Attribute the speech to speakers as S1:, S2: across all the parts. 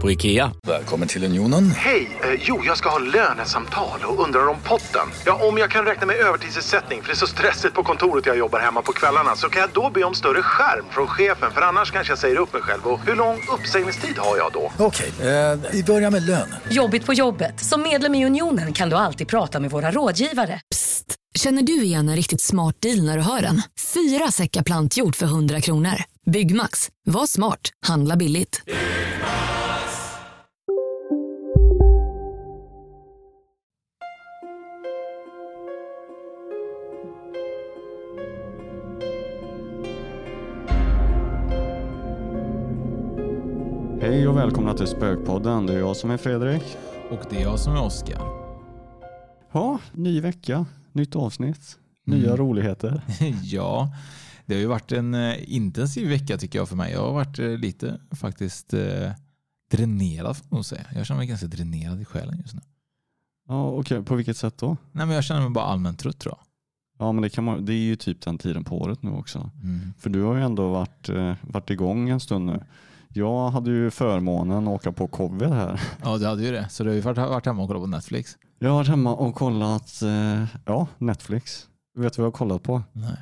S1: på IKEA.
S2: Välkommen till Unionen.
S3: Hej! Eh, jo, jag ska ha lönesamtal och undrar om potten. Ja, om jag kan räkna med övertidsersättning för det är så stressigt på kontoret jag jobbar hemma på kvällarna så kan jag då be om större skärm från chefen för annars kanske jag säger upp mig själv. Och hur lång uppsägningstid har jag då?
S2: Okej, eh, vi börjar med lön.
S4: Jobbigt på jobbet. Som medlem i Unionen kan du alltid prata med våra rådgivare.
S5: Psst! Känner du igen en riktigt smart deal när du hör den? Fyra säckar plantjord för 100 kronor. Byggmax. Var smart. Handla billigt.
S6: Hej och välkomna till Spökpodden. Det är jag som är Fredrik.
S7: Och det är jag som är Oskar.
S6: Ja, ny vecka, nytt avsnitt, nya
S7: Mm.
S6: roligheter.
S7: ja, det har ju varit en eh, intensiv vecka tycker jag för mig. Jag har varit eh, lite faktiskt eh, dränerad får man säga. Jag känner mig ganska dränerad i själen just nu.
S6: Ja, okej. På vilket sätt då?
S7: Nej, men jag känner mig bara allmänt trött tror jag.
S6: Ja, men det, kan man, det är ju typ den tiden på året nu också.
S7: Mm.
S6: För du har ju ändå varit, eh, varit igång en stund nu. Jag hade ju förmånen att åka på covid här.
S7: Ja, du hade ju det. Så du har ju varit, varit hemma och kollat på Netflix.
S6: Jag har varit hemma och kollat, eh, ja, Netflix. Vet du vad jag har kollat på?
S7: Nej.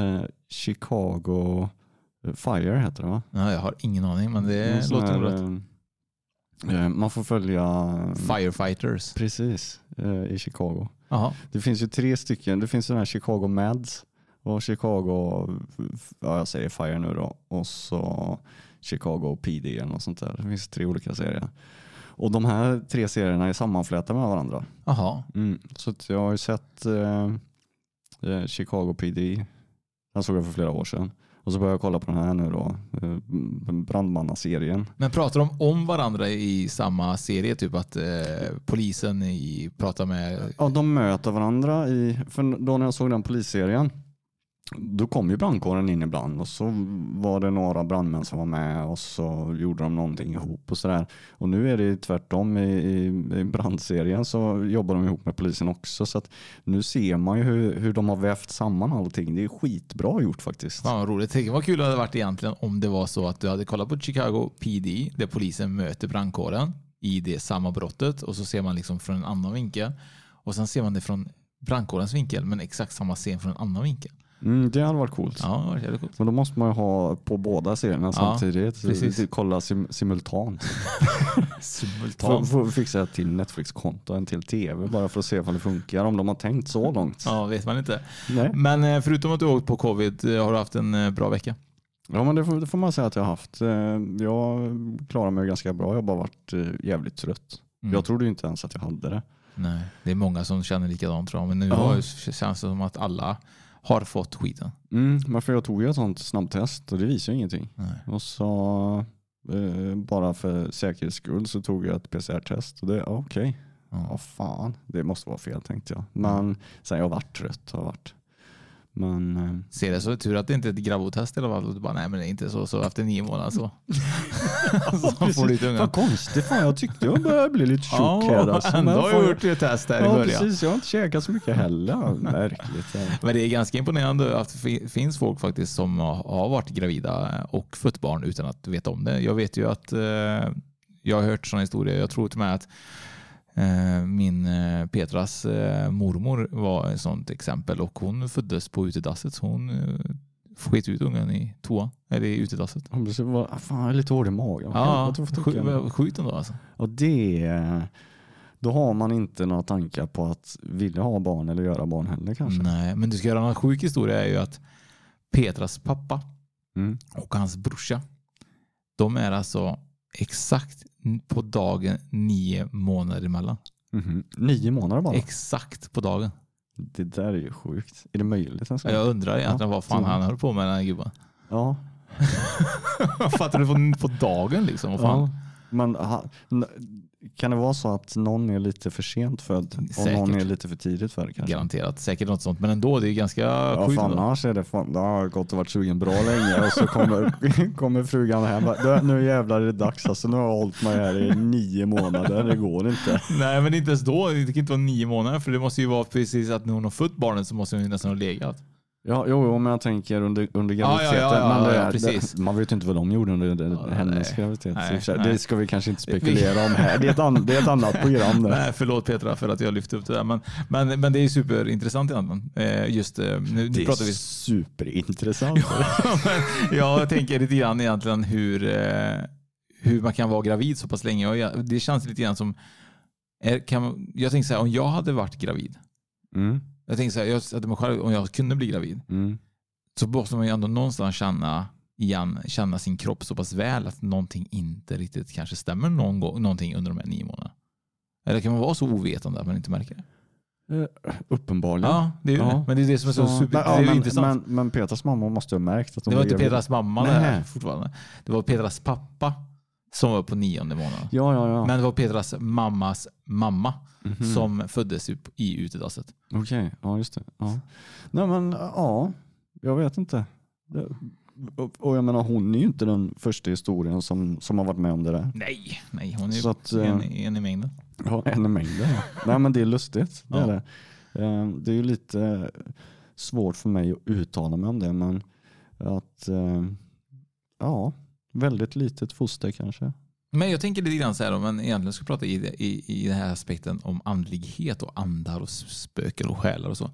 S6: Eh, Chicago Fire heter det va?
S7: Ja, jag har ingen aning, men det låter nog rätt.
S6: eh, eh, Man får följa
S7: Firefighters.
S6: Precis, eh, i Chicago.
S7: Jaha.
S6: Det finns ju tre stycken. Det finns den här Chicago Mads och Chicago, ja jag säger Fire nu då, och så Chicago PD eller något sånt där. Det finns tre olika serier. Och de här tre serierna är sammanflätade med varandra.
S7: Jaha.
S6: Mm. Så jag har ju sett eh, eh, Chicago PD, den såg jag för flera år sedan. Och så börjar jag kolla på den här nu då, eh, brandmannaserien.
S7: Men pratar de om varandra i samma serie? Typ att eh, polisen i, pratar med...
S6: Ja, de möter varandra i, för då när jag såg den polisserien, då kom ju brandkåren in ibland och så var det några brandmän som var med och så gjorde de någonting ihop och sådär. Och nu är det tvärtom i, i, i brandserien så jobbar de ihop med polisen också så att nu ser man ju hur, hur de har vävt samman allting. Det är skitbra gjort faktiskt.
S7: Fan vad roligt. Tänk vad kul det hade varit egentligen om det var så att du hade kollat på Chicago PD där polisen möter brandkåren i det samma brottet och så ser man liksom från en annan vinkel och sen ser man det från brandkårens vinkel men exakt samma scen från en annan vinkel.
S6: Mm, det hade varit coolt.
S7: Ja, det coolt.
S6: Men då måste man ju ha på båda serierna samtidigt.
S7: precis.
S6: Så- Kolla sim, simultant. Får,
S7: Simultant.
S6: får fixa ett till Netflix-konto, en till tv bara för att se om det funkar. Om de har tänkt så långt.
S7: Ja, vet man inte.
S6: Nej.
S7: Men eh, förutom att du har åkt på covid, eh, har du haft en eh, bra vecka?
S6: Ja men det får, det får man säga att jag har haft. Jag klarar mig ganska bra. Jag har bara varit jävligt trött.
S7: Mm.
S6: Jag trodde inte ens att jag hade det.
S7: Nej, det är många som känner likadant tror jag. Men nu
S6: Ja.
S7: har, känns det som att alla har fått skiten.
S6: Mm, men för jag tog ju ett sånt snabbtest och det visade ju ingenting.
S7: Nej.
S6: Och så eh, bara för säkerhets skull så tog jag ett PCR-test och det, okej.
S7: Ja.
S6: Vad fan, det måste vara fel tänkte jag. Men sen jag varit trött. Har varit. Men eh,
S7: Ser det så tur att det inte är ett grabbotest eller vad? Du bara, nej men det är inte så. Så efter nio månader så, så får du ut unga.
S6: Vad konstigt, fan jag tyckte jag började bli lite tjock här. Alltså.
S7: ändå har jag gjort ett test där i
S6: Ja
S7: början.
S6: precis, jag har inte käkat så mycket heller. Märkligt. ja.
S7: Men det är ganska imponerande att det fi- finns folk faktiskt som har varit gravida och fött barn utan att veta om det. Jag vet ju att eh, jag har hört sådana historier. Jag tror till och med att min eh, Petras eh, mormor var ett sådant exempel och hon föddes på utedasset. Så hon eh, sket ut ungen i toan, eller i utedasset.
S6: Ja, precis, vad- Fan, jag är lite hård i magen.
S7: Ja, sjukt ändå alltså.
S6: Och det, då har man inte några tankar på att vilja ha barn eller göra barn heller kanske.
S7: Nej, men du ska göra en sjuk historia är ju att Petras pappa
S6: Mm.
S7: och hans brorsa, de är alltså exakt på dagen nio månader emellan.
S6: Mhm. Nio månader bara.
S7: Exakt på dagen.
S6: Det där är ju sjukt. Är det möjligt? Alltså?
S7: Jag undrar egentligen
S6: Ja,
S7: vad fan han höll på med den här gubben.
S6: Ja.
S7: Fattar du på, på dagen liksom? Vad fan?
S6: ja. Men kan det vara så att någon är lite för sent född och någon
S7: Säkert.
S6: är lite för tidigt född kanske?
S7: Garanterat. Säkert något sånt. Men ändå, det är ganska
S6: Ja,
S7: sjukt.
S6: annars är det, fan, det har gått och varit sugen bra länge och så kommer, kommer frugan hem. och bara, "Du, Nu jävlar är det dags alltså. Nu har jag hållit mig här i nio månader. Det går inte.
S7: Nej, men inte ens då. Det kan inte vara nio månader. För det måste ju vara precis att när hon har fött barnet så måste hon ju nästan ha legat.
S6: Ja, jo, jo, men jag tänker under, under
S7: Ja, ja,
S6: graviditeten.
S7: ja, ja,
S6: men det. Det, man vet ju inte vad de gjorde under det, hennes
S7: nej.
S6: graviditet.
S7: Nej, nej.
S6: det ska vi kanske inte spekulera om här. Det är ett, an, det är ett annat program. Där.
S7: Nej, förlåt Petra för att jag lyfte upp det där. Men, men, men det är superintressant egentligen. Eh, Just eh, nu,
S6: Det är
S7: pratar vi
S6: superintressant.
S7: Men jag tänker lite grann egentligen hur, eh, hur man kan vara gravid så pass länge. Jag, det känns lite grann som... Är, kan, jag tänker så här, om jag hade varit gravid.
S6: Mm,
S7: Jag tänker så här, jag mig själv, om jag kunde bli gravid.
S6: mm.
S7: Så måste man ju ändå någonstans känna, igen, känna sin kropp så pass väl att någonting inte riktigt kanske stämmer någon gång, någonting under de här nio månaderna. Eller kan man vara så ovetande att man inte märker det?
S6: Eh, Uppenbarligen.
S7: Ja, det är ju
S6: Ja.
S7: det. Men det är det som är så, super,
S6: men, ja, men,
S7: intressant.
S6: Men, men Petras mamma måste ha märkt att hon
S7: Det var inte. Petras mamma där fortfarande. Det var Petras pappa som var på nionde månaden.
S6: Ja, ja, ja.
S7: Men det var Petras mammas mamma
S6: Mhm.
S7: som föddes i utedasset.
S6: Okej, ja just det. Ja. Nej men ja, jag vet inte. Det, och, jag menar hon är ju inte den första historien som, som har varit med om det där.
S7: Nej, nej hon är
S6: Så att,
S7: en,
S6: eh,
S7: en i mängden.
S6: Ja, en i mängden. Nej men det är lustigt. Det,
S7: Ja.
S6: är det. Eh, det är ju lite svårt för mig att uttala mig om det men att eh, ja, väldigt litet foster kanske.
S7: Men jag tänker lite grann så här om man egentligen ska prata i, i, i den här aspekten om andlighet och andar och spöken och själar och så.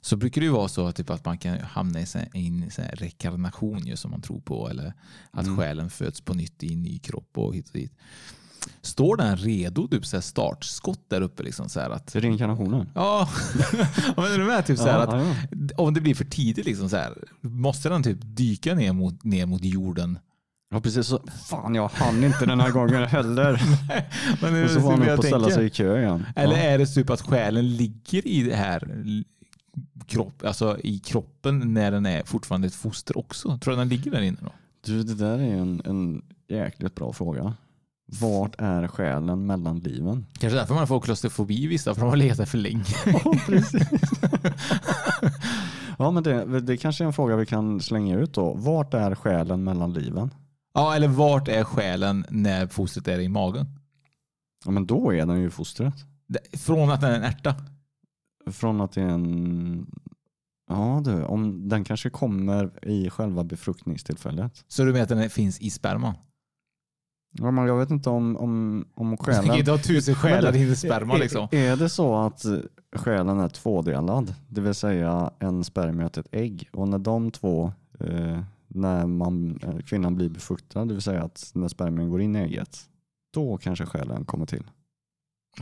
S7: Så brukar det ju vara så att, typ, att man kan hamna i en rekarnation ju, som man tror på. Eller att
S6: Mm.
S7: själen föds på nytt i en ny kropp och hit och dit. Står den redo, typ så här startskott där uppe? Liksom, så här att,
S6: Reinkarnationen.
S7: ja, men är du med? Typ så här att, Om det blir för tidigt, liksom, så här, måste den typ dyka ner mot, ner mot jorden?
S6: Ja precis så. Fan jag hann inte den här gången heller.
S7: Men är
S6: Och så var han uppe och ställa sig i kö igen.
S7: Eller
S6: ja.
S7: är det typ att själen ligger i det här kropp, alltså i kroppen när den är fortfarande ett foster också? Tror du den ligger där inne då?
S6: Du det där är en, en jäkligt bra fråga. Vart är själen mellan liven?
S7: Kanske därför man får klaustrofobi vissa, för de har legat där för länge.
S6: Ja, precis. ja, men det, det kanske är en fråga vi kan slänga ut då. Vart är själen mellan liven?
S7: Ja, eller vart är själen när fostret är i magen?
S6: Ja, men då är den ju fostret.
S7: Det- Från att den är en ärta.
S6: Från att det är en... Ja du, om den kanske kommer i själva befruktningstillfället.
S7: Så du menar att den är- finns i sperman?
S6: Ja, men jag vet inte om, om, om
S7: Du kan
S6: själen...
S7: inte ha tusen själar i din sperma
S6: Är-
S7: liksom.
S6: Är det så att själen är tvådelad, det vill säga en spermie och ett ägg och när de två, eh, när man, eh, kvinnan blir befruktad, det vill säga att när spermien går in i ägget, då kanske själen kommer till.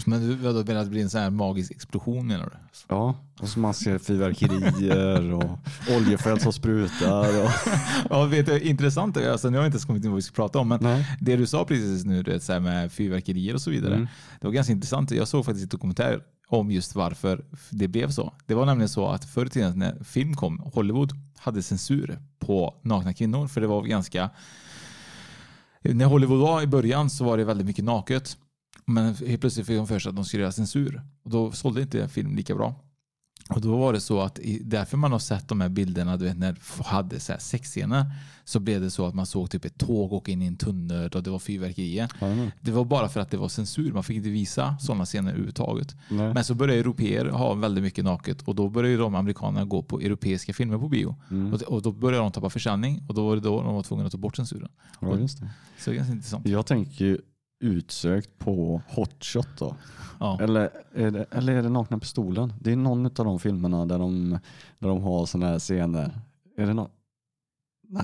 S7: Men du vadå, menar att det blir en sån här magisk explosion menar du?
S6: Ja, och så man ser fyrverkerier och oljefält som sprutar. Och,
S7: Ja, vet du, intressant. Alltså, nu har jag inte ens kommit in vad vi ska prata om, men
S6: nej.
S7: det du sa precis nu, du vet, så med fyrverkerier och så vidare.
S6: Mm.
S7: Det var ganska intressant. Jag såg faktiskt en dokumentär om just varför det blev så. Det var nämligen så att förr i tiden när film kom, Hollywood hade censur på nakna kvinnor. För det var ganska... När Hollywood var i början så var det väldigt mycket naket. Men helt plötsligt fick de för sig att de skulle göra censur. Och då sålde inte film lika bra. Och då var det så att därför man har sett de här bilderna, du vet när de hade så här sexscener, så blev det så att man såg typ ett tåg åka in i en tunnel och det var fyrverkerier.
S6: Ja,
S7: Det var bara för att det var censur. Man fick inte visa sådana scener överhuvudtaget.
S6: nej.
S7: Men så började europeer ha väldigt mycket naket och då började de amerikanerna gå på europeiska filmer på bio.
S6: Mm.
S7: Och, och då började de tappa försäljning och då var det då de var tvungna att ta bort censuren.
S6: Ja, just det.
S7: Så det är ganska intressant.
S6: Jag tänker ju utsökt på Hotshot då.
S7: Ja.
S6: Eller är, det, eller är det Nakna Pistolen? Det är någon av de filmerna där de, där de har sådana här scener. Är det Nej,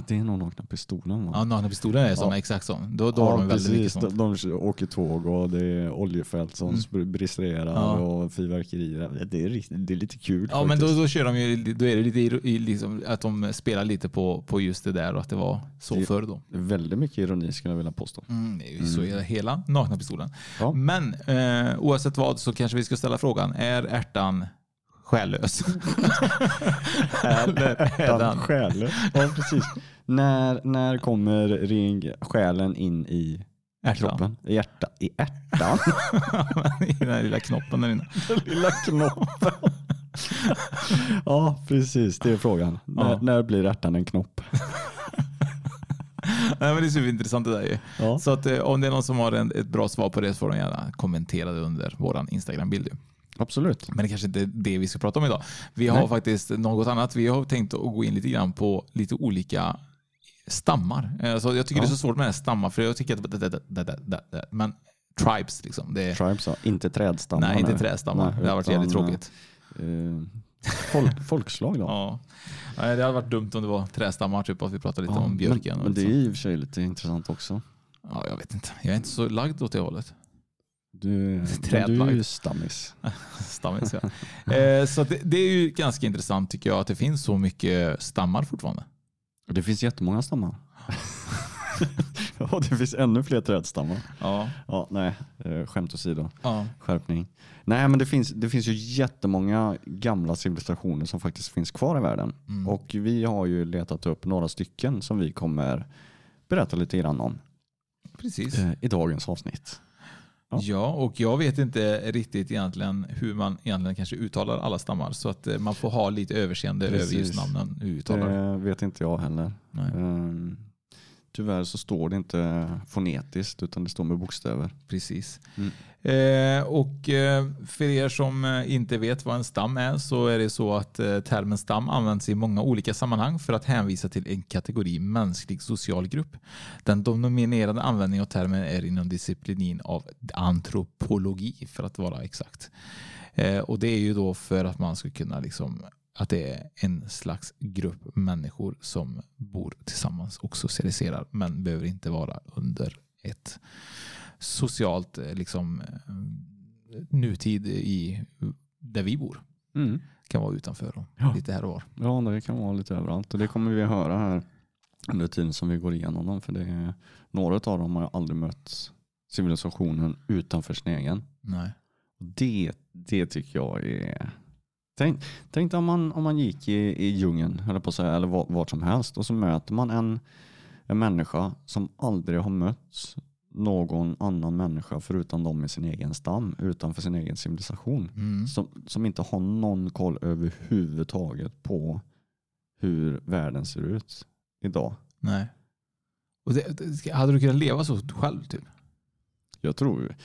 S6: det är nog Nakna Pistolen va?
S7: Ja, Nakna pistolen är sån,
S6: Ja.
S7: exakt sån. Då, då har de väldigt mycket sånt.
S6: De, de åker tåg och det är oljefält som
S7: Mm.
S6: bristerar
S7: Ja.
S6: och fyrverkerier. Det är, det är lite kul
S7: Ja, men då, då kör de ju, då är det lite liksom, att de spelar lite på, på just det där och att det var så
S6: Det-
S7: förr då.
S6: Väldigt mycket ironi skulle jag vilja påstå.
S7: Mm, det är ju så är det hela nakna pistolen.
S6: Ja.
S7: Men eh, oavsett vad så kanske vi ska ställa frågan, är ärtan själlös?
S6: Den... själen. Ja, precis. när, när kommer ring, själen in i
S7: Ärtan.
S6: kroppen. I, ärta, I ärtan.
S7: I den här lilla knoppen där inne.
S6: Den lilla knoppen. ja, precis. Det är frågan. När,
S7: Ja.
S6: när blir ärtan en knopp?
S7: Nej, men det är superintressant det där ju.
S6: Ja.
S7: Så att, eh, om det är någon som har en, ett bra svar på det så får de gärna kommentera det under vår Instagram-bild.
S6: Absolut.
S7: Men det kanske inte är det vi ska prata om idag. Vi har
S6: Nej.
S7: faktiskt något annat. Vi har tänkt att gå in lite grann på lite olika stammar. Alltså, jag tycker
S6: Ja.
S7: det är så svårt med stammar för jag tycker att det, det, det, det, det, det. Men tribes liksom. Det är,
S6: Tribes, ja. inte trädstammar.
S7: nej, inte trädstammar.
S6: Nej,
S7: det har varit jävligt tråkigt.
S6: eh, folk, folkslag då.
S7: Ja. Det hade varit dumt om det var trädstammar, typ att vi pratade lite om björken.
S6: Men, men det är i och för sig lite intressant också.
S7: Ja, jag vet inte. Jag är inte så lagd åt det hållet.
S6: Du, du stammis.
S7: Stammis, ja. eh, så det, det är ju ganska intressant tycker jag att det finns så mycket stammar fortfarande.
S6: Det finns jättemånga stammar. ja, det finns ännu fler trädstammar.
S7: Ja.
S6: Ja, nej, eh, skämt åsido.
S7: ja.
S6: Skärpning. Nej, men det finns, det finns ju jättemånga gamla civilisationer som faktiskt finns kvar i världen.
S7: Mm.
S6: Och vi har ju letat upp några stycken som vi kommer berätta lite grann om
S7: Precis.
S6: eh, i dagens avsnitt. Ja.
S7: Ja, och jag vet inte riktigt egentligen hur man egentligen kanske uttalar alla stammar. Så att eh, man får ha lite överseende över just namnen. Hur uttalar det.
S6: Vet inte jag heller.
S7: Nej.
S6: Tyvärr så står det inte fonetiskt utan det står med bokstäver.
S7: Precis.
S6: Mm.
S7: Eh, och eh, för er som eh, inte vet vad en stam är så är det så att eh, termen stam används i många olika sammanhang för att hänvisa till en kategori mänsklig social grupp. Den dominerande användningen av termen är inom disciplinin av antropologi för att vara exakt. Och det är ju då för att man ska kunna liksom att det är en slags grupp människor som bor tillsammans och socialiserar men behöver inte vara under ett socialt eh, liksom, eh, nutid i där vi bor.
S6: Mm.
S7: Kan vara utanför och
S6: Ja.
S7: lite här och var.
S6: Ja, det kan vara lite överallt och det kommer vi höra här under tiden som vi går igenom dem. För det är, några av dem har aldrig mött civilisationen utanför sin egen.
S7: Nej.
S6: Det, det tycker jag är... Tänk, tänk om man, om man gick i, i djungeln, jag på säga, eller vart, vart som helst och så möter man en, en människa som aldrig har mött någon annan människa förutom dem i sin egen stam, utanför sin egen civilisation.
S7: Mm.
S6: Som, som inte har någon koll överhuvudtaget på hur världen ser ut idag.
S7: Nej. Och det, hade du kunnat leva så själv? Typ?
S6: Jag tror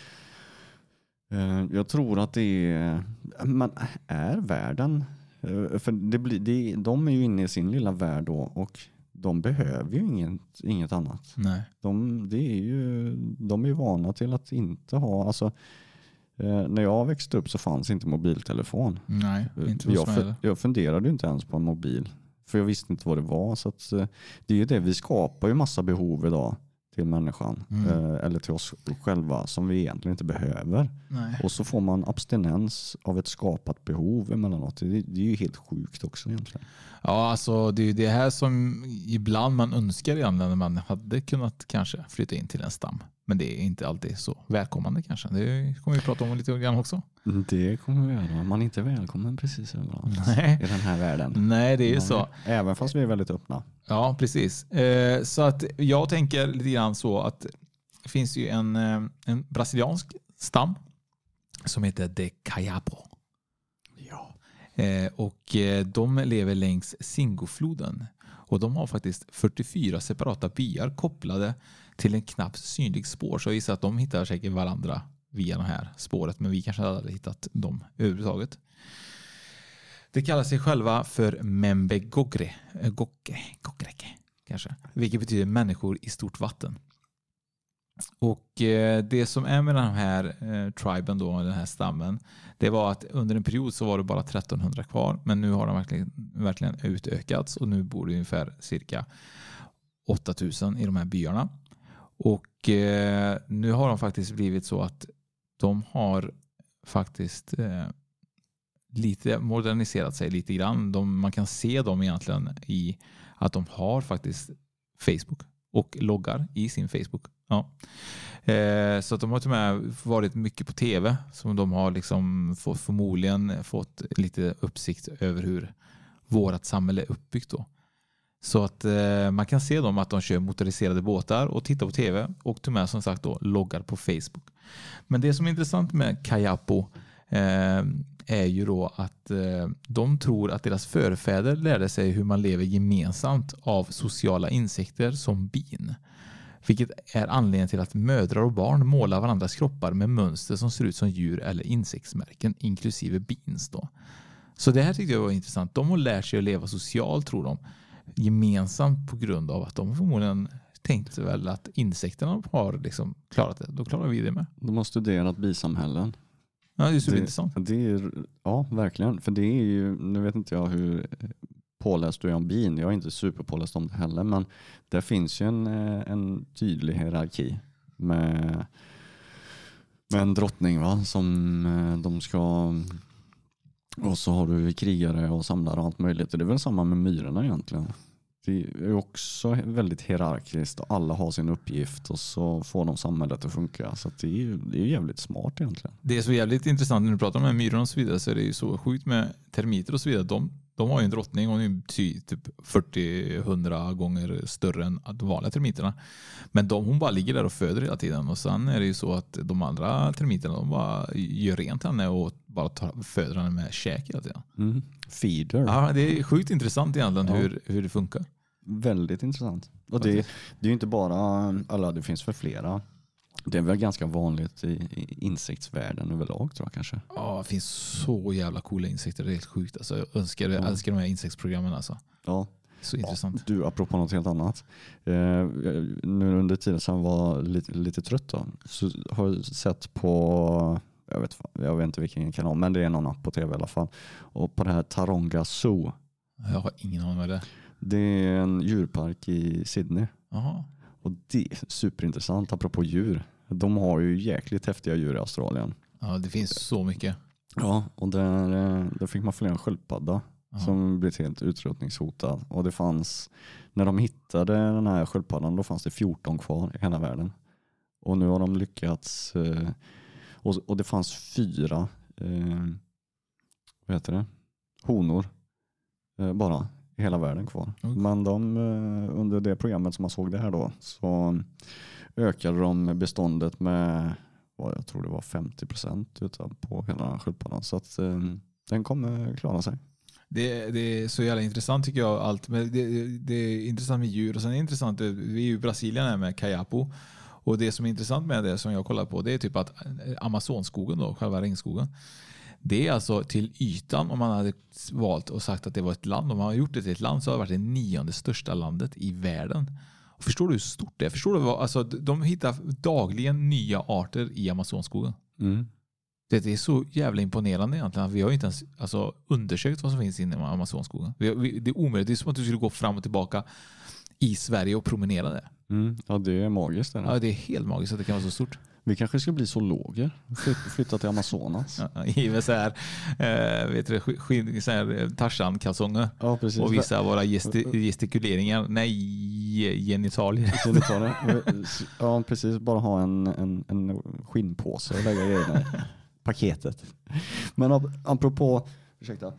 S6: jag tror att det är, men är världen, eh, för det blir, det, de är ju inne i sin lilla värld då och de behöver ju inget, inget annat.
S7: Nej.
S6: De, det är ju, de är vana till att inte ha, alltså eh, när jag växte upp så fanns inte mobiltelefon.
S7: Nej, inte
S6: jag, jag funderade ju inte ens på en mobil. För jag visste inte vad det var. Så att, eh, det är ju det, vi skapar ju massa behov idag till människan.
S7: Mm.
S6: Eh, eller till oss själva som vi egentligen inte behöver.
S7: Nej.
S6: Och så får man abstinens av ett skapat behov emellanåt. Det, det är ju helt sjukt också egentligen.
S7: Ja, alltså det är ju det här som ibland man önskar egentligen när man hade kunnat kanske flytta in till en stam. Men det är inte alltid så välkommande kanske. Det kommer vi prata om lite grann också.
S6: Det kommer vi göra. Man är inte välkommen precis överallt
S7: Nej.
S6: i den här världen.
S7: Nej, det är ju så.
S6: Även fast vi är väldigt öppna.
S7: Ja, precis. Eh, så att jag tänker lite grann så att det finns ju en, eh, en brasiliansk stam som heter De Caiapo.
S6: Ja.
S7: Eh, och de lever längs Singofloden. Och de har faktiskt 44 separata byar kopplade till en knappt synlig spår. Så jag gissar att de hittar säkert varandra via det här spåret. Men vi kanske hade hittat dem överhuvudtaget. Det kallar sig själva för Membegogre. Gogre eh, Gokre, Gokreke, kanske. Vilket betyder människor i stort vatten. Och eh, det som är med den här eh, triben då, den här stammen, det var att under en period så var det bara 1300 kvar, men nu har de verkligen, verkligen utökats och nu bor det ungefär cirka 8000 i de här byarna. Och eh, nu har de faktiskt blivit så att de har faktiskt eh, lite moderniserat sig lite grann. De, man kan se dem egentligen i att de har faktiskt Facebook och loggar i sin Facebook. Ja. Eh, så att de har till och med varit mycket på tv som de har liksom fått, förmodligen fått lite uppsikt över hur vårt samhälle är uppbyggt då. Så att eh, man kan se dem att de kör motoriserade båtar och tittar på tv och till och med som sagt då loggar på Facebook. Men det som är intressant med Kajapo eh, är ju då att eh, de tror att deras förfäder lärde sig hur man lever gemensamt av sociala insekter som bin. Vilket är anledningen till att mödrar och barn målar varandras kroppar med mönster som ser ut som djur eller insektsmärken, inklusive bins. Då. Så det här tyckte jag var intressant. De har lärt sig att leva socialt, tror de, gemensamt på grund av att de förmodligen tänkte väl att insekterna har liksom klarat det. Då klarar vi det med.
S6: De har studerat bisamhällen.
S7: Ja, det är superintressant.
S6: Det, det är, ja, verkligen. För det är ju, nu vet inte jag hur påläst du är om bin. Jag är inte superpåläst om det heller. Men det finns ju en, eh, en tydlig hierarki med, med en drottning va? som eh, de ska och så har du krigare och samlare och allt möjligt. Det är väl samma med myrorna egentligen. Det är också väldigt hierarkiskt och alla har sin uppgift och så får de samhället att funka. Så det är ju det är jävligt smart egentligen.
S7: Det är så jävligt intressant när du pratar om de här myrorna och så vidare så är det ju så sjukt med termiter och så vidare. De, de har ju en drottning och är typ 40-100 gånger större än de vanliga termiterna. Men de, hon bara ligger där och föder hela tiden och sen är det ju så att de andra termiterna de bara gör rent henne och bara tar, föder henne med käk hela tiden.
S6: Mm. Feeder.
S7: Ja, det är sjukt intressant egentligen
S6: Ja.
S7: hur, hur det funkar.
S6: Väldigt intressant. Och det, det är ju inte bara, alla det finns för flera. Det är väl ganska vanligt i, insektsvärlden överlag tror jag kanske.
S7: Ja, det finns så jävla coola insekter. Det är helt sjukt. Alltså, jag önskar, jag
S6: Ja.
S7: älskar de här insektsprogrammen. Alltså.
S6: Ja.
S7: Så intressant.
S6: Du, apropå något helt annat. Eh, nu under tiden som jag var lite, lite trött då, så har jag sett på, jag vet, jag vet inte vilken kanal, men det är någon app på tv i alla fall. Och på det här Taronga Zoo.
S7: Jag har ingen aning vad det är.
S6: Det är en djurpark i Sydney.
S7: Jaha.
S6: Och det är superintressant apropå djur. De har ju jäkligt häftiga djur i Australien.
S7: Ja, det finns så mycket.
S6: Ja, och där, eh, där fick man följa en sköldpadda
S7: Jaha.
S6: som blivit helt utrotningshotad. Och det fanns, när de hittade den här sköldpaddan, då fanns det 14 kvar i hela världen. Och nu har de lyckats, eh, och, och det fanns fyra, eh, vad heter det, honor eh, bara i hela världen kvar. Men de, eh, under det programmet som man såg det här då, så ökade de beståndet med, vad jag tror det var 50 procent på hela sköldpaddan. Så att eh, den kommer klara sig.
S7: Det, det är så jävla intressant tycker jag. Allt. Men det, det är intressant med djur och sen är det intressant, vi är ju i Brasilien här med Kajapo. Och det som är intressant med det som jag kollar på det är typ att Amazonskogen, då, själva regnskogen, det är alltså till ytan om man hade valt och sagt att det var ett land. Om man hade gjort det till ett land så hade det varit det nionde största landet i världen. Och förstår du hur stort det är? Förstår du vad, alltså, de hittar dagligen nya arter i Amazonskogen.
S6: Mm.
S7: Det är så jävla imponerande egentligen. att Vi har inte ens alltså, undersökt vad som finns inne i Amazonskogen. Vi, vi, det är omöjligt. Det är som att du skulle gå fram och tillbaka i Sverige och promenera där.
S6: Mm. Ja, det är magiskt. Det,
S7: Ja, det är helt magiskt att det kan vara så stort.
S6: Vi kanske ska bli zoologer. Flyt, flytta till Amazonas.
S7: Ja, I med så här, eh, vet du, så här eh, Tarzan-kalsonger
S6: Ja, precis.
S7: och visa våra gesti gestikuleringar. Nej, genitalier.
S6: Genitalier. Ja, precis. Bara ha en, en, en skinnpåse och lägga grejerna i. Paketet. Men ap- apropå, ursäkta.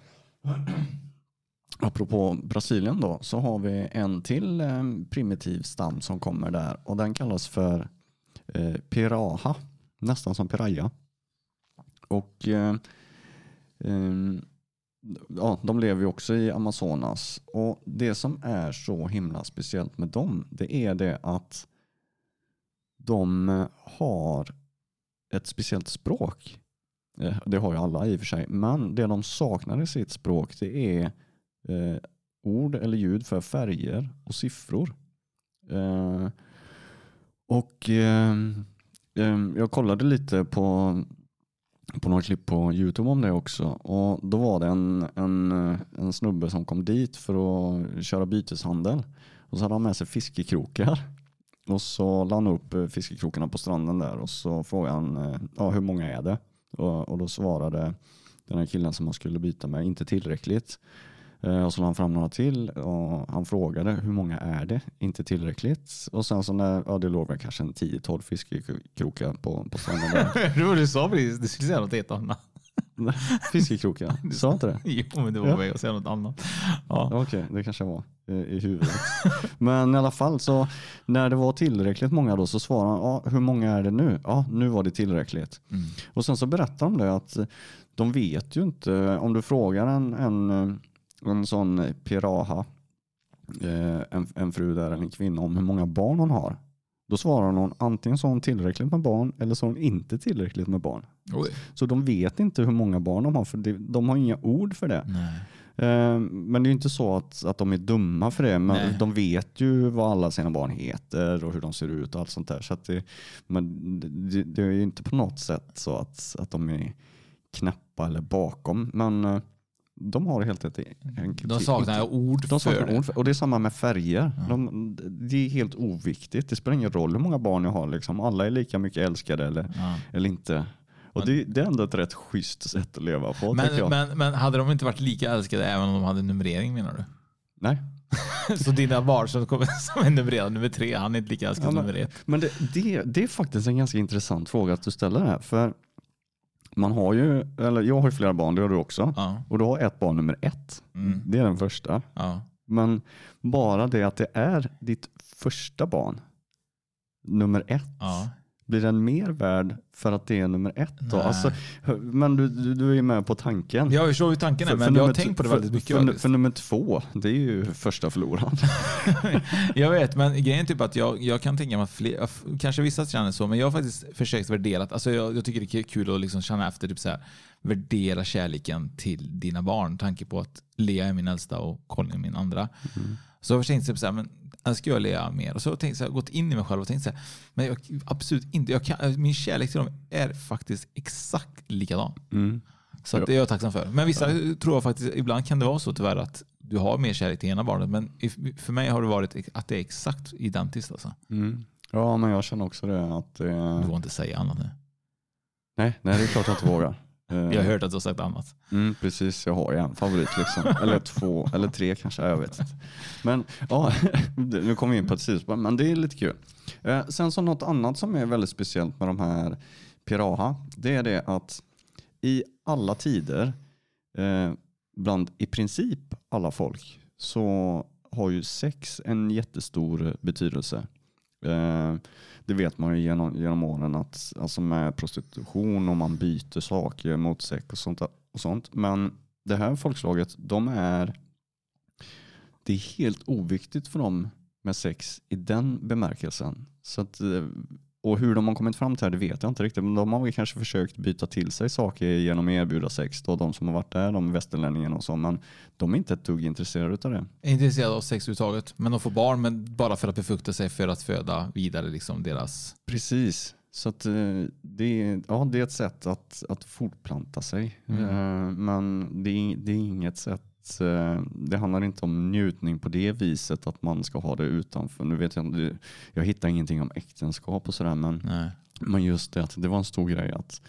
S6: Apropå Brasilien då, så har vi en till eh, primitiv stam som kommer där och den kallas för eh, piraha, nästan som piraya. Och eh, ehm, ja, de lever ju också i Amazonas och det som är så himla speciellt med dem det är det att de eh, har ett speciellt språk. Eh, Det har ju alla i och för sig, men det de saknar i sitt språk det är eh, ord eller ljud för färger och siffror. Eh, och eh, eh, jag kollade lite på på några klipp på Youtube om det också. Och då var det en, en, en snubbe som kom dit för att köra byteshandel. Och så hade han med sig fiskekrokar. Och så la han upp eh, fiskekrokarna på stranden där och så frågade han eh, ja, hur många är det? Och, och då svarade den här killen som han skulle byta med inte tillräckligt. Eh, Och så la han fram några till och han frågade hur många är det? Inte tillräckligt. Och sen så när, ja det låg väl kanske en 10-12 fiskekrokar på, på stranden där.
S7: det var du sa precis. Du skulle säga något helt annat.
S6: Fiskekroken, sa jag inte det?
S7: Jo, men det var
S6: Ja.
S7: på väg att säga något annat. Ja.
S6: Okej, det kanske var i, i huvudet. Men i alla fall så när det var tillräckligt många då så svarade han, ja, hur många är det nu? Ja, nu var det tillräckligt.
S7: Mm.
S6: Och sen så berättar de det att de vet ju inte, om du frågar en, en, en sån piraha, eh, en, en fru där eller en kvinna om hur många barn hon har. Då svarar hon antingen så har hon tillräckligt med barn eller så har hon inte tillräckligt med barn.
S7: Oj.
S6: Så de vet inte hur många barn de har för det, de har inga ord för det.
S7: Nej.
S6: Eh, Men det är ju inte så att, att de är dumma för det. Men
S7: Nej.
S6: de vet ju vad alla sina barn heter och hur de ser ut och allt sånt där. Så det, men det, det är ju inte på något sätt så att, att de är knäppa eller bakom. Men eh, de har helt enkelt
S7: De saknar ord
S6: de
S7: för
S6: saknar
S7: det.
S6: ord för, och det är samma med färger. De, det är helt oviktigt. Det spelar ingen roll hur många barn jag har. Liksom. Alla är lika mycket älskade eller,
S7: Ja.
S6: eller inte. Och det, det är ändå ett rätt schysst sätt att leva på.
S7: Men, men, men hade de inte varit lika älskade även om de hade numrering menar du?
S6: Nej.
S7: Så dina barn som, kommer, som är numrerad nummer tre, han är inte lika älskad
S6: Ja,
S7: som
S6: men-
S7: nummer ett?
S6: Men det, det, det är faktiskt en ganska intressant fråga att du ställer här. För man har ju, eller jag har ju flera barn, det har du också.
S7: Ja.
S6: Och du har ett barn nummer ett.
S7: Mm.
S6: Det är den första.
S7: Ja.
S6: Men bara det att det är ditt första barn, nummer ett,
S7: Ja.
S6: Blir den mer värd för att det är nummer ett? Då? Alltså, men du, du, du är med på tanken.
S7: Jag förstår hur tanken är,
S6: För-
S7: men
S6: för
S7: jag har tänkt på det
S6: för,
S7: väldigt mycket.
S6: För, för, nummer två, det är ju första förloraren.
S7: Jag vet, men grejen är typ att jag, jag kan tänka mig att fler, kanske vissa känner så, men jag har faktiskt försökt värdera, alltså jag, jag tycker det är kul att liksom känna efter, typ så här, värdera kärleken till dina barn. Tanke på att Lea är min äldsta och Colin är min andra. Så jag har tänkt typ så här, men älskar jag Lea mer? Och så har jag så här, gått in i mig själv och tänkt så här, men jag, absolut inte. Jag kan, min kärlek till dem är faktiskt exakt likadan. Så att det är jag tacksam för. Men vissa tror jag faktiskt, ibland kan det vara så tyvärr att du har mer kärlek till ena barnet. Men för mig har det varit att det är exakt identiskt. Alltså.
S6: Ja, men jag känner också det. Att, eh,
S7: Du får inte säga annat nu.
S6: nej, nej, det är klart jag inte vågar. Eh,
S7: Jag har hört att du har sagt annat.
S6: Mm, precis, jag har ju en favorit liksom. eller två, eller tre kanske, jag vet inte. Men ja, nu kommer vi in på ett sidospår, men det är lite kul. Eh, sen så något annat som är väldigt speciellt med de här Piraha, det är det att i alla tider, eh, bland i princip alla folk, så har ju sex en jättestor betydelse. Eh, det vet man ju genom, genom åren att alltså med prostitution och man byter saker mot sex och sånt, och sånt. Men det här folkslaget, de är det är helt oviktigt för dem med sex i den bemärkelsen. Så att, eh, och hur de har kommit fram till det, det vet jag inte riktigt. Men de har väl kanske försökt byta till sig saker genom att erbjuda sex. Då, de som har varit där, de västerlänningarna och så. Men de är inte ett dugg intresserade av det.
S7: Jag är intresserad av sex överhuvudtaget. Men de får barn men bara för att befrukta sig för att föda vidare liksom deras...
S6: Precis. Så att, eh, det, ja, det är ett sätt att, att fortplanta sig.
S7: Mm.
S6: Eh, Men det är, det är inget sätt det handlar inte om njutning på det viset att man ska ha det utanför. Nu vet jag jag hittar ingenting om äktenskap och sådär men,
S7: Nej.
S6: men just det att det var en stor grej att,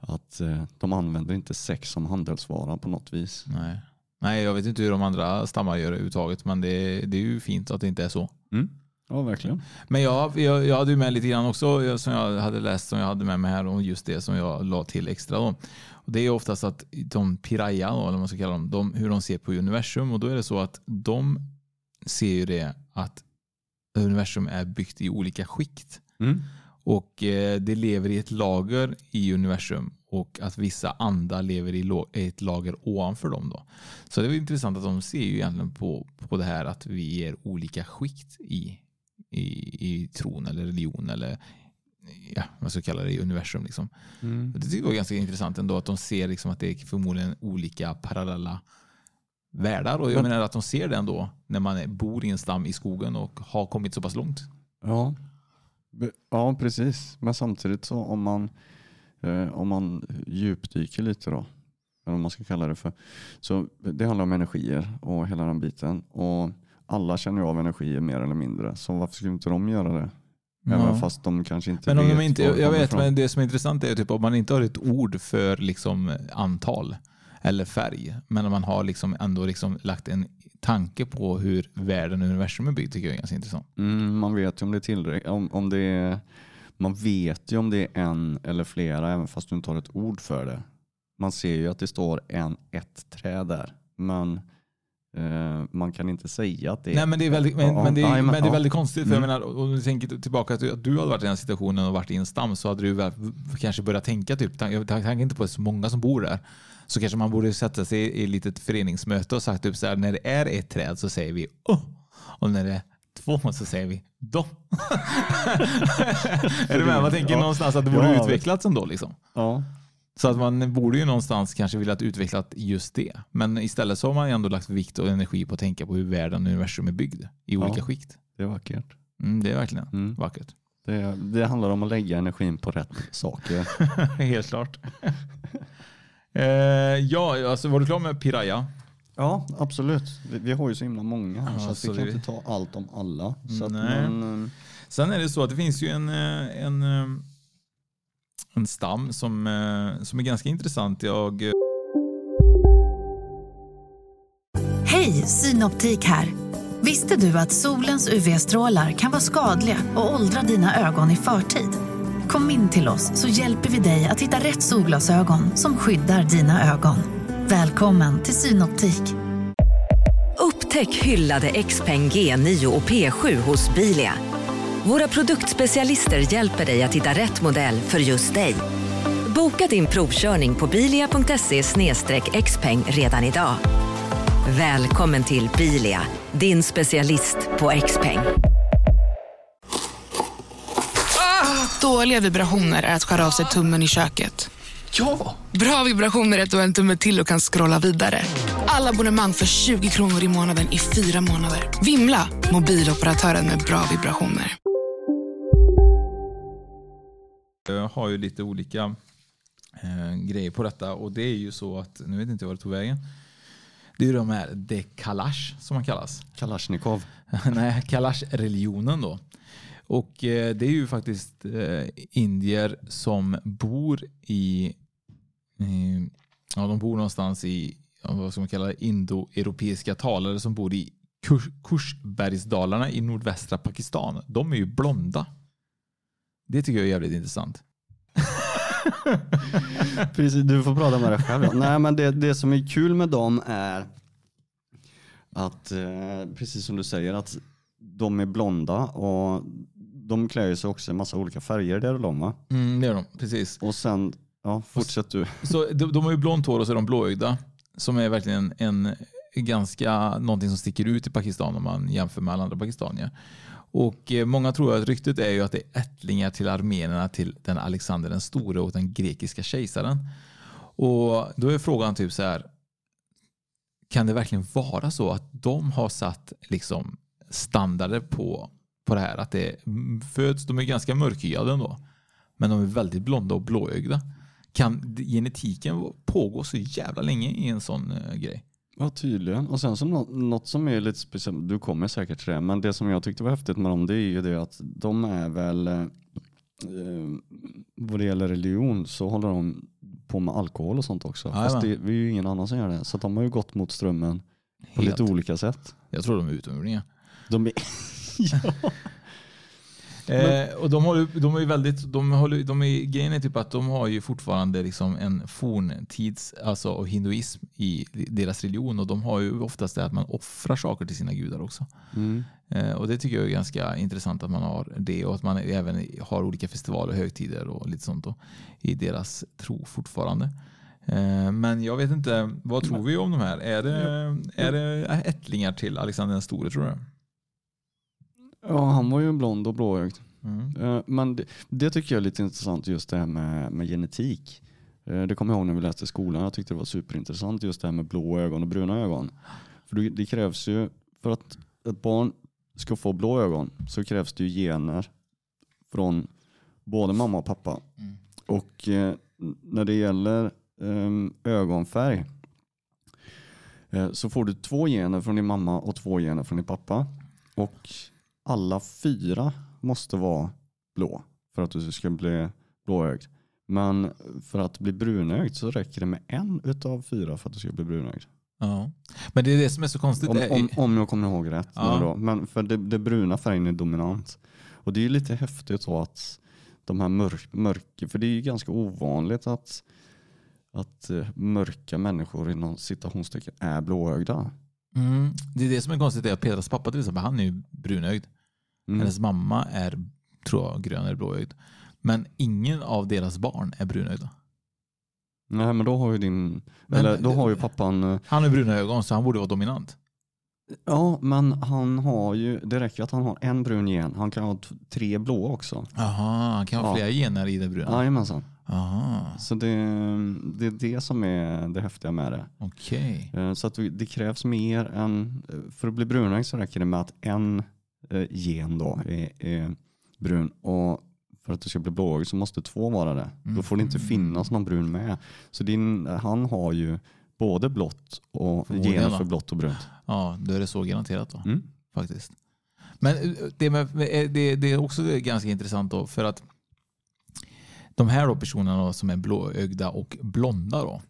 S6: att eh, de använder inte sex som handelsvara på något vis.
S7: Nej. Nej, jag vet inte hur de andra stammar gör det överhuvudtaget. Men det, det är ju fint att det inte är så.
S6: Mm. Ja, verkligen.
S7: Men jag, jag, jag hade ju med lite grann också som jag hade läst som jag hade med mig här om just det som jag la till extra. Då. Och det är oftast att de piraya, då, eller man ska kalla dem, de, hur de ser på universum. Och då är det så att de ser ju det att universum är byggt i olika skikt.
S6: Mm.
S7: Och eh, det lever i ett lager i universum och att vissa andar lever i ett lager ovanför dem. Då. Så det är intressant att de ser ju egentligen på, på det här att vi är olika skikt i, i, i tron eller religion eller ja, vad ska kalla det, i universum. Liksom.
S6: Mm.
S7: Det tycker jag var ganska intressant ändå att de ser liksom att det är förmodligen olika parallella världar. Och jag menar att de ser det ändå när man bor i en stam i skogen och har kommit så pass långt.
S6: Ja. Ja, precis. Men samtidigt så om man, eh, om man djupdyker lite då, eller vad man ska kalla det för, så det handlar om energier och hela den biten. Och alla känner ju av energier mer eller mindre, så varför skulle inte de göra det? Även
S7: Ja.
S6: fast de kanske inte
S7: Men om
S6: vet
S7: de inte, jag, jag vet,
S6: ifrån.
S7: men det som är intressant är typ om man inte har ett ord för liksom antal eller färg, men om man har liksom ändå liksom lagt en tanke på hur världen och universum är byggd tycker jag är ganska intressant.
S6: Mm, man vet ju om det är tillräckligt. Om, om det är, man vet ju om det är en eller flera även fast du inte har ett ord för det. man ser ju att det står en, ett träd där. Men man kan inte säga att det är...
S7: Nej, men det är väldigt, men,
S6: Ja,
S7: men det är,
S6: ja,
S7: men det är
S6: ja.
S7: väldigt konstigt. För jag
S6: Mm.
S7: menar, om du tänker tillbaka att du, att du hade varit i den situationen och varit i en stam så hade du väl kanske börjat tänka, typ, jag tänker inte på så många som bor där, så kanske man borde sätta sig i ett litet föreningsmöte och sagt typ så här, när det är ett träd så säger vi oh! och när det är två så säger vi då. är du med? Man tänker
S6: Ja.
S7: någonstans att det borde
S6: Ja,
S7: utvecklats ändå. Liksom.
S6: Ja,
S7: Så att man borde ju någonstans kanske velat utveckla just det. Men istället så har man ändå lagt vikt och energi på att tänka på hur världen och universum är byggd i olika
S6: Ja.
S7: skikt.
S6: det är vackert.
S7: Mm, det är verkligen
S6: Mm.
S7: vackert.
S6: Det, det handlar om att lägga energin på rätt saker.
S7: Helt klart. eh, ja, alltså var du klar med Piraya?
S6: Ja, absolut. Vi, vi har ju så himla många här
S7: Ja,
S6: så,
S7: så
S6: vi kan inte ta allt om alla. Så
S7: Nej.
S6: men, eh,
S7: Sen är det så att det finns ju en, eh, en, eh, en stam som, eh, som är ganska intressant. Jag, eh,
S8: Hej, Synoptik här. Visste du att solens UV-strålar kan vara skadliga och åldra dina ögon i förtid? Kom in till oss så hjälper vi dig att hitta rätt solglasögon som skyddar dina ögon. Välkommen till Synoptik.
S9: Upptäck hyllade XPeng G9 och P7 hos Bilia. Våra produktspecialister hjälper dig att hitta rätt modell för just dig. Boka din provkörning på bilia.se xpeng redan idag. Välkommen till Bilia, din specialist på XPeng.
S10: Dåliga vibrationer är att skära av sig tummen i köket.
S3: Ja!
S10: Bra vibrationer är att du har en tumme till och kan scrolla vidare. Alla abonnemang för 20 kronor i månaden i fyra månader. Vimla! Mobiloperatören med bra vibrationer.
S7: Jag har ju lite olika eh, grejer på detta och det är ju så att, nu vet inte jag var det tog vägen. Det är ju de här dekalash som man kallas.
S6: Kalashnikov.
S7: Nej, Kalash-religionen då. Och eh, det är ju faktiskt eh, indier som bor i, eh, ja de bor någonstans i, vad ska man kalla det, indoeuropeiska talare som bor i Kurs, Kursbergsdalarna i nordvästra Pakistan. De är ju blonda. Det tycker jag är jävligt intressant.
S6: Precis, du får prata med dig själv. Nej, men det, det som är kul med dem är att, eh, precis som du säger, att de är blonda och de klär sig också i massa olika färger där de va?
S7: Mm, det är de, precis.
S6: Och sen, ja fortsätt du.
S7: Så de, de har ju blont hår och så är de blåögda. Som är verkligen en, ganska någonting som sticker ut i Pakistan om man jämför med alla andra pakistanier. Och eh, många tror att ryktet är ju att det är ättlingar till armenierna till den Alexander den store och den grekiska kejsaren. Och då är frågan typ så här. Kan det verkligen vara så att de har satt liksom standarder på, på det här? Att det föds, de är ganska mörkhyade ändå. Men de är väldigt blonda och blåögda. Kan genetiken pågå så jävla länge i en sån eh, grej?
S6: Ja tydligen. Och sen så något, något som är lite speciellt, du kommer säkert till det, men det som jag tyckte var häftigt med dem det är ju det att de är väl, eh, eh, vad det gäller religion så håller de på med alkohol och sånt också.
S7: Jajamän.
S6: Fast det, det är ju ingen annan som gör det. Så de har ju gått mot strömmen på
S7: Helt.
S6: lite olika sätt.
S7: Jag tror de är utomjordingar.
S6: De är, ja.
S7: Eh, och de, håller, de är ju väldigt, de håller, de är, grejen är typ att de har ju fortfarande liksom en forntids, alltså och hinduism i deras religion och de har ju oftast det att man offrar saker till sina gudar också.
S6: Mm.
S7: Eh, och det tycker jag är ganska intressant att man har det och att man även har olika festivaler, högtider och lite sånt då, i deras tro fortfarande. Eh, men jag vet inte, vad tror vi om de här? Är det, är det ättlingar till Alexander den store tror du?
S6: Ja, han var ju blond och blåögd.
S7: Mm.
S6: Eh, Men det, det tycker jag är lite intressant just det här med, med genetik. Eh, Det kommer jag ihåg när vi läste i skolan. Jag tyckte det var superintressant just det här med blå ögon och bruna ögon. För det, krävs ju, för att ett barn ska få blå ögon så krävs det ju gener från både mamma och pappa.
S7: Mm.
S6: Och eh, när det gäller ehm, ögonfärg eh, så får du två gener från din mamma och två gener från din pappa. Och alla fyra måste vara blå för att du ska bli blåögd. Men för att bli brunögd så räcker det med en utav fyra för att du ska bli brunögd.
S7: Ja. Men det är det som är så konstigt.
S6: Om, om, om jag kommer ihåg rätt.
S7: Ja.
S6: Men för det, det bruna färgen är dominant. Och det är ju lite häftigt så att de här mörk, mörka, för det är ju ganska ovanligt att, att eh, mörka människor inom citationstecken är blåögda.
S7: Mm. Det är det som är konstigt, är att Petras pappa till exempel, han är ju brunögd.
S6: Mm.
S7: Hennes mamma är, tror jag, grön eller blåögd. Men ingen av deras barn är brunögda.
S6: Nej men då har ju din,
S7: Men-
S6: eller då har ju pappan eh,
S7: Han har bruna ögon så han borde vara dominant.
S6: Ja, men han har ju, det räcker att han har en brun gen. Han kan ha tre blå också.
S7: Jaha, han kan ha
S6: Ja.
S7: flera gener i det bruna.
S6: Jajamensan.
S7: Aha.
S6: Så det, det är det som är det häftiga med det.
S7: Okej.
S6: Eh, Så att det det krävs mer än, för att bli brunögd så räcker det med att en eh, gen då är, är brun. Och för att du ska bli blåögd så måste två vara det. Då får det inte
S7: Mhm.
S6: finnas någon brun med. Så din, han har ju både blått och gener
S7: då.
S6: för blått och brunt.
S7: Ja, då är det så garanterat då.
S6: Mm.
S7: Faktiskt. Men eh, det, med, med- det, det är också ganska intressant då för att de här då personerna då, som är blåögda och blonda då.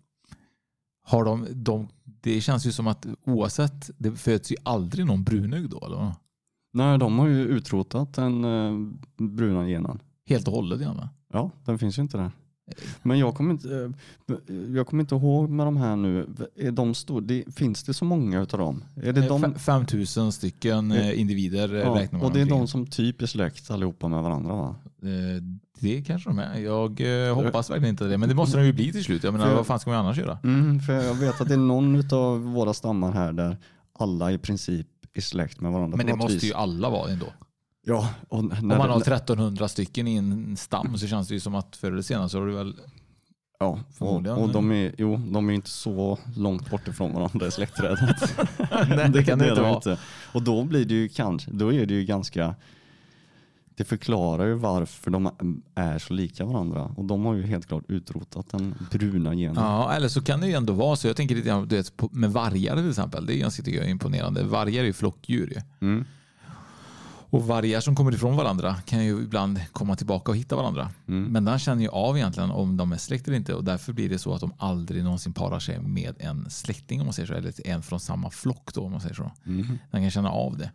S7: Har de, de, det känns ju som att oavsett, det föds ju aldrig någon brunögd då. Eller?
S6: Nej, de har ju utrotat den eh, bruna genen.
S7: Helt och hållet va?
S6: Ja, den finns ju inte där. Men jag kommer inte, eh, jag kommer inte ihåg med de här nu. Är de stor, det, finns det så många utav dem? Är det de,
S7: Fem- 5000 stycken eh, individer eh,
S6: ja,
S7: räknar man
S6: och det är de som typ är släkt allihopa med varandra va?
S7: Eh, Det kanske de är. Jag eh, hoppas verkligen inte det. Men det måste de ju bli till slut. Jag menar,
S6: För-
S7: vad fan ska man annars göra?
S6: Mm, för jag vet att det är någon av våra stammar här där alla i princip är släkt med varandra
S7: Men det måste
S6: vis.
S7: ju alla vara ändå.
S6: Ja, och när
S7: Om man har
S6: det-
S7: 1300 stycken i en stam så känns det ju som att förr eller senare så har du väl...
S6: Ja, och, och de är, jo, de är inte så långt bort ifrån varandra i släktträdet.
S7: Nej, det kan det
S6: är
S7: inte vara.
S6: Och då blir det ju kanske, då är det ju ganska, det förklarar ju varför de är så lika varandra. Och de har ju helt klart utrotat den bruna genen.
S7: Ja, eller så kan det ju ändå vara så. Jag tänker lite grann du vet, med vargar till exempel. Det är ganska tycker jag, imponerande. Vargar är ju flockdjur. Ju.
S6: Mm.
S7: Och vargar som kommer ifrån varandra kan ju ibland komma tillbaka och hitta varandra.
S6: Mm.
S7: Men den känner ju av egentligen om de är släkt eller inte och därför blir det så att de aldrig någonsin parar sig med en släkting om man säger så, eller en från samma flock då om man säger så.
S6: Mm.
S7: Den kan känna av det.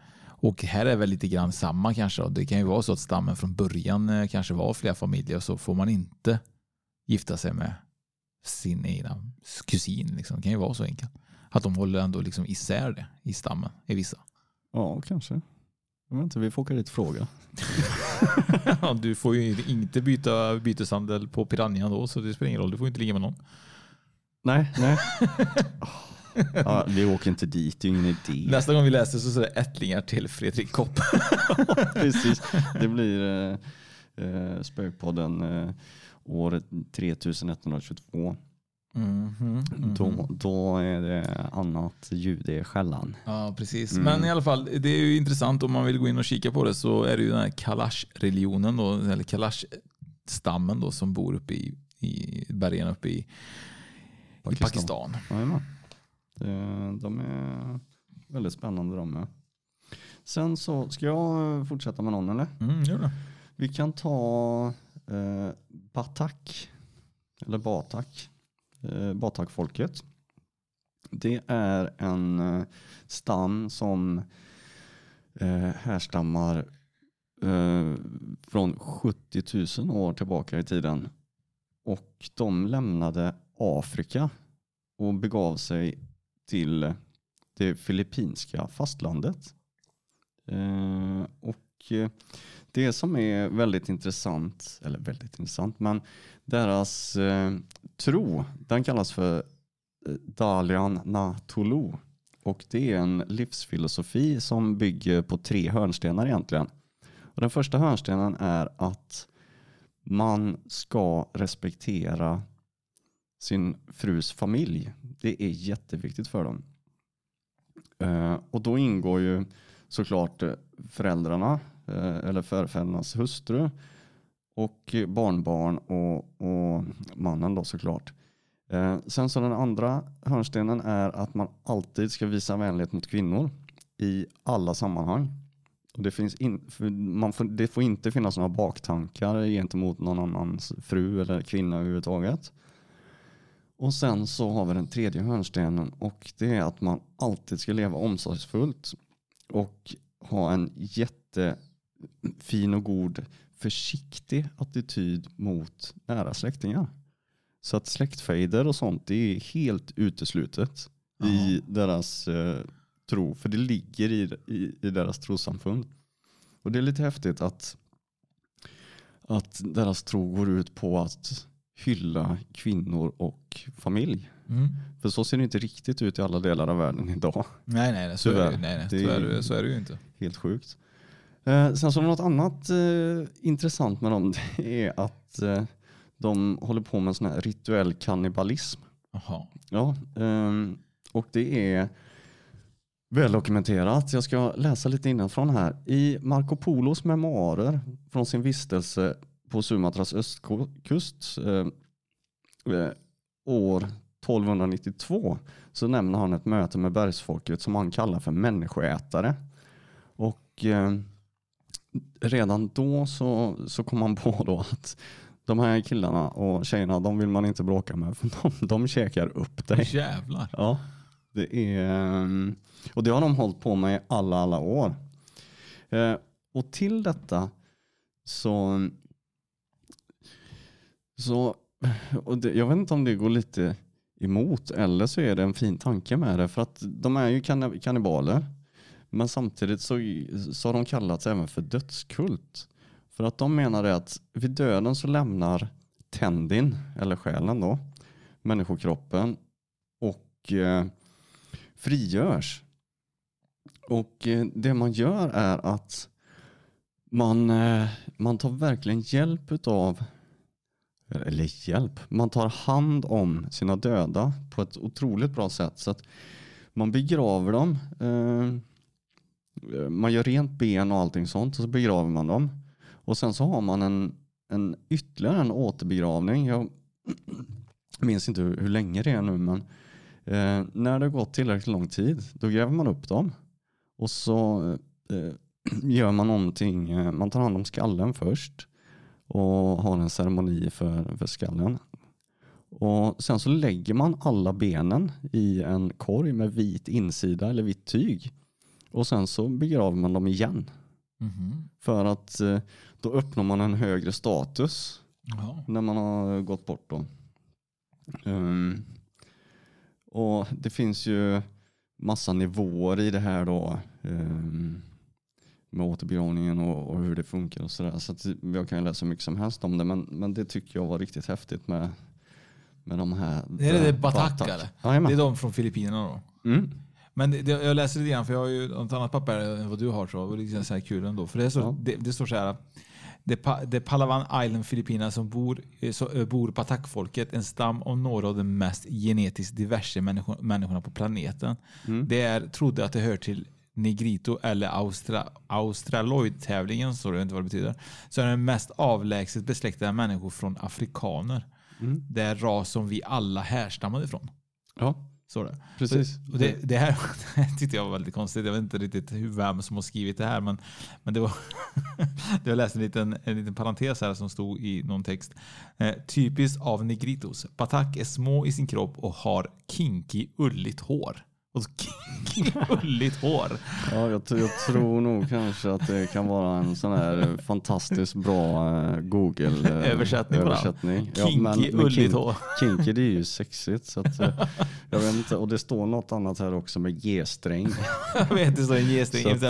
S7: Och här är väl lite grann samma kanske. Och Det kan ju vara så att stammen från början eh, kanske var flera familjer och så får man inte gifta sig med sin egna kusin. Liksom. Det kan ju vara så enkelt. Att de håller ändå liksom isär det i stammen i vissa.
S6: Ja, kanske. Jag vet inte, vi får åka dit och fråga.
S7: Ja, du får ju inte byta byteshandel på Piranha då så det spelar ingen roll. Du får inte ligga med någon.
S6: Nej, nej. ja, vi åker inte dit, det är ingen idé.
S7: Nästa gång vi läser så är det ättlingar till Fredrik Kopp.
S6: Precis, det blir eh, eh, Spökpodden eh, året 3122.
S7: Mhm,
S6: Då, då är det annat ljud i skällan.
S7: Ja, precis.
S6: Mm.
S7: Men i alla fall, det är ju intressant om man vill gå in och kika på det så är det ju den här Kalash-religionen då, eller Kalash-stammen då som bor uppe i, i bergen uppe i Pakistan. I Pakistan.
S6: Jajamän. Det- De är väldigt spännande de med. Sen så, ska jag eh, fortsätta med någon eller?
S7: Mm, gör det.
S6: Vi kan ta eh, Batak, eller Batak, eh, Batak-folket. Det är en eh, stam som eh, härstammar eh, från 70 000 år tillbaka i tiden. Och de lämnade Afrika och begav sig till det filippinska fastlandet. Eh, och eh, det som är väldigt intressant, eller väldigt intressant, men deras eh, tro, den kallas för eh, Dalian Dalian Natulu. Och det är en livsfilosofi som bygger på tre hörnstenar egentligen. Och den första hörnstenen är att man ska respektera sin frus familj. Det är jätteviktigt för dem. Eh, och då ingår ju såklart eh, föräldrarna eh, eller förfädernas hustru och barnbarn och, och mannen då såklart. Sen så den andra hörnstenen är att man alltid ska visa vänlighet mot kvinnor i alla sammanhang. Och det, finns in, man får, det får inte finnas några baktankar gentemot någon annans fru eller kvinna överhuvudtaget. Och sen så har vi den tredje hörnstenen och det är att man alltid ska leva omsorgsfullt och ha en jättefin och god försiktig attityd mot nära släktingar. Så att släktfejder och sånt det är helt uteslutet i deras eh, tro. För det ligger i, i, i deras trossamfund. Och det är lite häftigt att, att deras tro går ut på att hylla kvinnor och familj.
S7: Mm.
S6: För så ser det inte riktigt ut i alla delar av världen idag.
S7: Nej, nej, nej, så är det, nej, nej,
S6: Det är
S7: så är det ju inte.
S6: Helt sjukt. Eh, sen så något annat eh, intressant med dem det är att eh, de håller på med sån här rituell kannibalism.
S7: Jaha.
S6: Ja, ehm, och det är väl dokumenterat. Jag ska läsa lite innanför här. I Marco Polos memoarer från sin vistelse på Sumatras östkust eh, eh, år 1292 så nämner han ett möte med bergsfolket som han kallar för människoätare. Och eh, redan då så, så kom han på då att de här killarna och tjejerna, de vill man inte bråka med för de, de käkar upp dig.
S7: Jävlar.
S6: Ja, det är, ehm, och det har de hållit på med i alla, alla år. Eh, och till detta så, så och det, jag vet inte om det går lite emot eller så är det en fin tanke med det för att de är ju kannibaler. Men samtidigt så, så har de kallats även för dödskult. För att de menar det att vid döden så lämnar tändin, eller själen då, människokroppen och eh, frigörs. Och eh, det man gör är att man, eh, man tar verkligen hjälp av eller hjälp, man tar hand om sina döda på ett otroligt bra sätt. Så att man begraver dem, eh, man gör rent ben och allting sånt och så begraver man dem. Och sen så har man en, en ytterligare en återbegravning. Jag minns inte hur, hur länge det är nu men eh, när det har gått tillräckligt lång tid då gräver man upp dem och så eh, gör man någonting, eh, man tar hand om skallen först och har en ceremoni för, för skallen. Och sen så lägger man alla benen i en korg med vit insida eller vitt tyg. Och sen så begraver man dem igen.
S7: Mhm.
S6: För att eh, då uppnår man en högre status
S7: Jaha.
S6: när man har gått bort. Då. Ehm, och det finns ju massa nivåer i det här då. ehm, med återbegravningen och, och hur det funkar och sådär. Så att jag kan ju läsa hur mycket som helst om det. Men, men det tycker jag var riktigt häftigt med, med de här.
S7: Det är det Batak eller?
S6: Jajamän.
S7: Det är de från Filippinerna då?
S6: Mm.
S7: Men det, det, jag läser lite grann, för jag har ju ett annat papper än vad du har. Så, och det är liksom så här kul ändå. För det, är så,
S6: Ja.
S7: det, det står så här. Det, pa, det Palawan Island, Filippinerna, som bor, eh, så, eh, bor Batak-folket, en stam av några av de mest genetiskt diverse människor, människorna på planeten.
S6: Mm.
S7: Det är, trodde att det hör till Negrito eller Austra, Australoid-tävlingen, så jag inte vad det betyder. Så är den mest avlägset besläktade människor från afrikaner.
S6: Mm.
S7: Det är ras som vi alla härstammar ifrån.
S6: Ja,
S7: Så det.
S6: precis.
S7: Och det, det här det tyckte jag var väldigt konstigt. Jag vet inte riktigt hur, vem som har skrivit det här. Men, men det var jag läste en liten, en liten parentes här som stod i någon text. Eh, typiskt av negritos. Batak är små i sin kropp och har kinky ulligt hår. Och så kinky ulligt hår.
S6: Ja, jag, jag tror nog kanske att det kan vara en sån här fantastiskt bra eh, Google eh,
S7: Översättning
S6: översättning.
S7: Kinky, ulligt hår.
S6: Kinky det är ju sexigt. Så att, eh, jag vet inte, och det står något annat här också med G-sträng.
S7: Jag vet inte, så en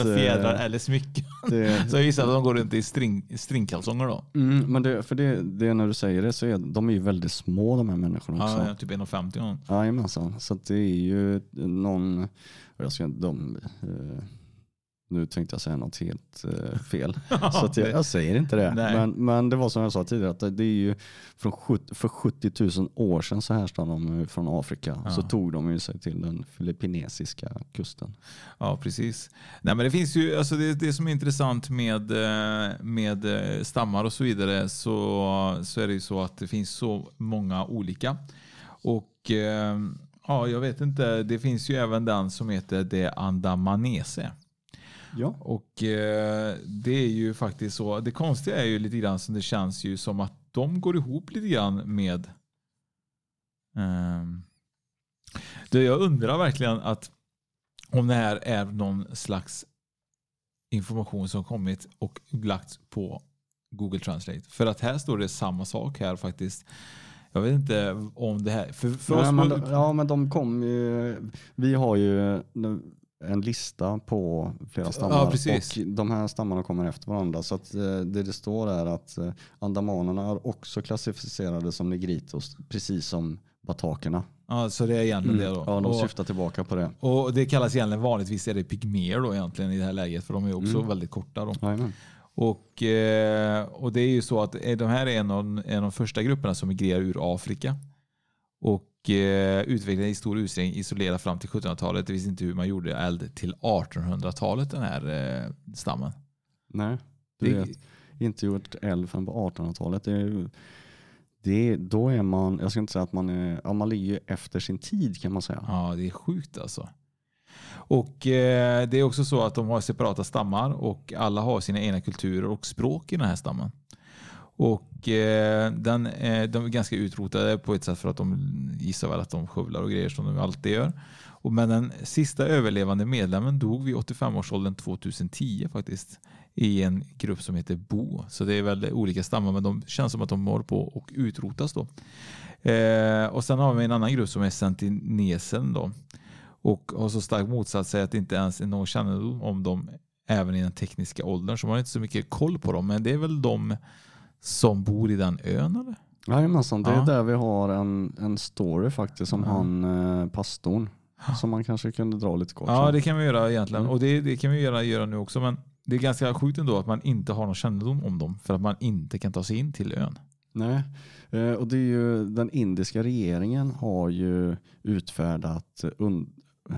S6: så eh,
S7: fjädrar eller smycken.
S6: det-
S7: Så jag gissar att de går runt i string, stringkalsonger då.
S6: Mm, men det, för det, det när du säger det så är de är ju väldigt små de här människorna också.
S7: Ja, typ 1,50 någon.
S6: Jajamensan, så det är ju någon, och jag ska de, eh, nu tänkte jag säga något helt eh, fel. så jag, jag säger inte det. Men, men det var som jag sa tidigare, att det, är ju från 70, för 70 000 år sedan så härstammar de från Afrika.
S7: Ja.
S6: Så tog de ju sig till den filippinesiska kusten.
S7: Ja, precis. Nej, men det finns ju, alltså det, det som är intressant med, eh, med eh, stammar och så vidare så, så är det ju så att det finns så många olika. Och eh, ja, jag vet inte, det finns ju även den som heter det andamanese.
S6: Ja.
S7: Och eh, det är ju faktiskt så, det konstiga är ju lite grann som det känns ju som att de går ihop lite grann med ehm, det jag undrar verkligen att om det här är någon slags information som kommit och lagts på Google Translate. För att här står det samma sak här faktiskt. Jag vet inte om det här... För, för
S6: Nej, men de, ja men de kom ju, vi har ju en lista på flera stammar
S7: Ja, precis.
S6: och de här stammarna kommer efter varandra. Så att eh, det det står är att eh, andamanerna är också klassificerade som negritos, precis som batakerna.
S7: Ja, så det är egentligen
S6: Mm.
S7: det då.
S6: Ja, de
S7: och,
S6: syftar tillbaka på det.
S7: och det kallas egentligen vanligtvis är det pygmer då egentligen i det här läget för de är också
S6: Mm.
S7: väldigt korta. Då.
S6: Jajamän.
S7: Och, eh, och det är ju så att eh, de här är en av, en av de första grupperna som migrerar ur Afrika. Och eh, utvecklade i stor utsträckning isolerat fram till 1700-talet. Det visste inte hur man gjorde eld till 1800-talet den här stammen.
S6: Nej, du
S7: Det-
S6: vet, inte gjort eld förrän på 1800-talet. Det det, då är man, jag ska inte säga att man är, ja, man ligger efter sin tid kan man säga.
S7: Ja, det är sjukt alltså. Och eh, det är också så att de har separata stammar och alla har sina egna kulturer och språk i den här stammen. Och eh, den, eh, de är ganska utrotade på ett sätt för att de gissar väl att de skövlar och grejer som de alltid gör. Och, men den sista överlevande medlemmen dog vid 85-årsåldern 2010 faktiskt i en grupp som heter Bo. Så det är väl olika stammar men de känns som att de håller på och utrotas då. Eh, och sen har vi en annan grupp som är sentinesen då. Och har så starkt motsatt sig att det inte ens är någon kännedom om dem även i den tekniska åldern. Så man har inte så mycket koll på dem. Men det är väl de som bor i den ön eller?
S6: Jajamensan, det är
S7: Ja.
S6: där vi har en, en story faktiskt om
S7: Ja.
S6: han eh, pastorn. Som man kanske kunde dra lite kort.
S7: Ja, det kan vi göra egentligen.
S6: Mm.
S7: Och det, det kan vi göra, göra nu också. Men det är ganska sjukt ändå att man inte har någon kännedom om dem. För att man inte kan ta sig in till ön.
S6: Nej, eh, och det är ju den indiska regeringen har ju utfärdat und,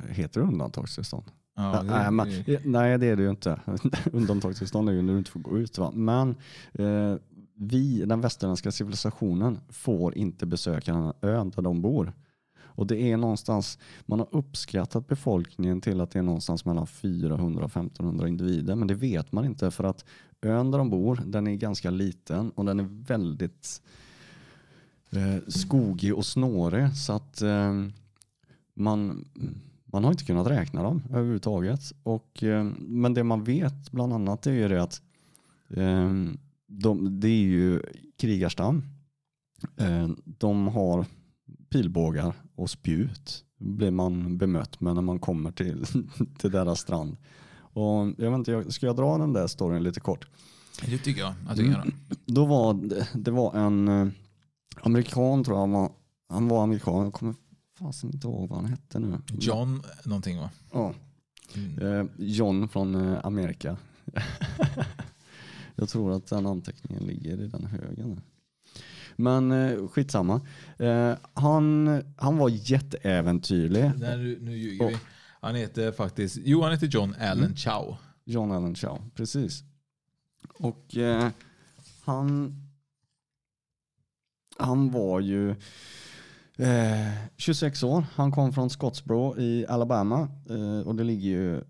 S6: heter det undantagstillstånd?
S7: Ja, det-
S6: nej, men, nej, det är det ju inte. Undantagstillstånd är ju när du inte får gå ut. Va? Men eh, vi, den västerländska civilisationen, får inte besöka den ön där de bor. Och det är någonstans, man har uppskattat befolkningen till att det är någonstans mellan 400 och 1500 individer. Men det vet man inte för att ön där de bor, den är ganska liten och den är väldigt eh, skogig och snårig. Så att eh, man, man har inte kunnat räkna dem överhuvudtaget. Och, eh, men det man vet bland annat är ju det att eh, de, det är ju krigarstam. Eh, de har pilbågar och spjut blir man bemött med när man kommer till, till deras strand. Och jag vet inte, jag- ska jag dra den där storyn lite kort?
S7: Det tycker jag du kan göra.
S6: Då var det, var en amerikan tror jag han var. Han var amerikan, jag kommer fasen inte ihåg vad han hette nu.
S7: John någonting va?
S6: Ja.
S7: Mm.
S6: Eh, John från eh, Amerika. jag tror att den anteckningen ligger i den högen. Men eh, skitsamma. Eh, han, han var jätteäventyrlig.
S7: Nej, nu, ljuger
S6: Och-
S7: vi. Han heter faktiskt, jo han heter John Allen
S6: Mm.
S7: Chow.
S6: John Allen Chow, precis. Och eh, han, han var ju eh, 26 år. Han kom från Scottsboro i Alabama eh, och det ligger ju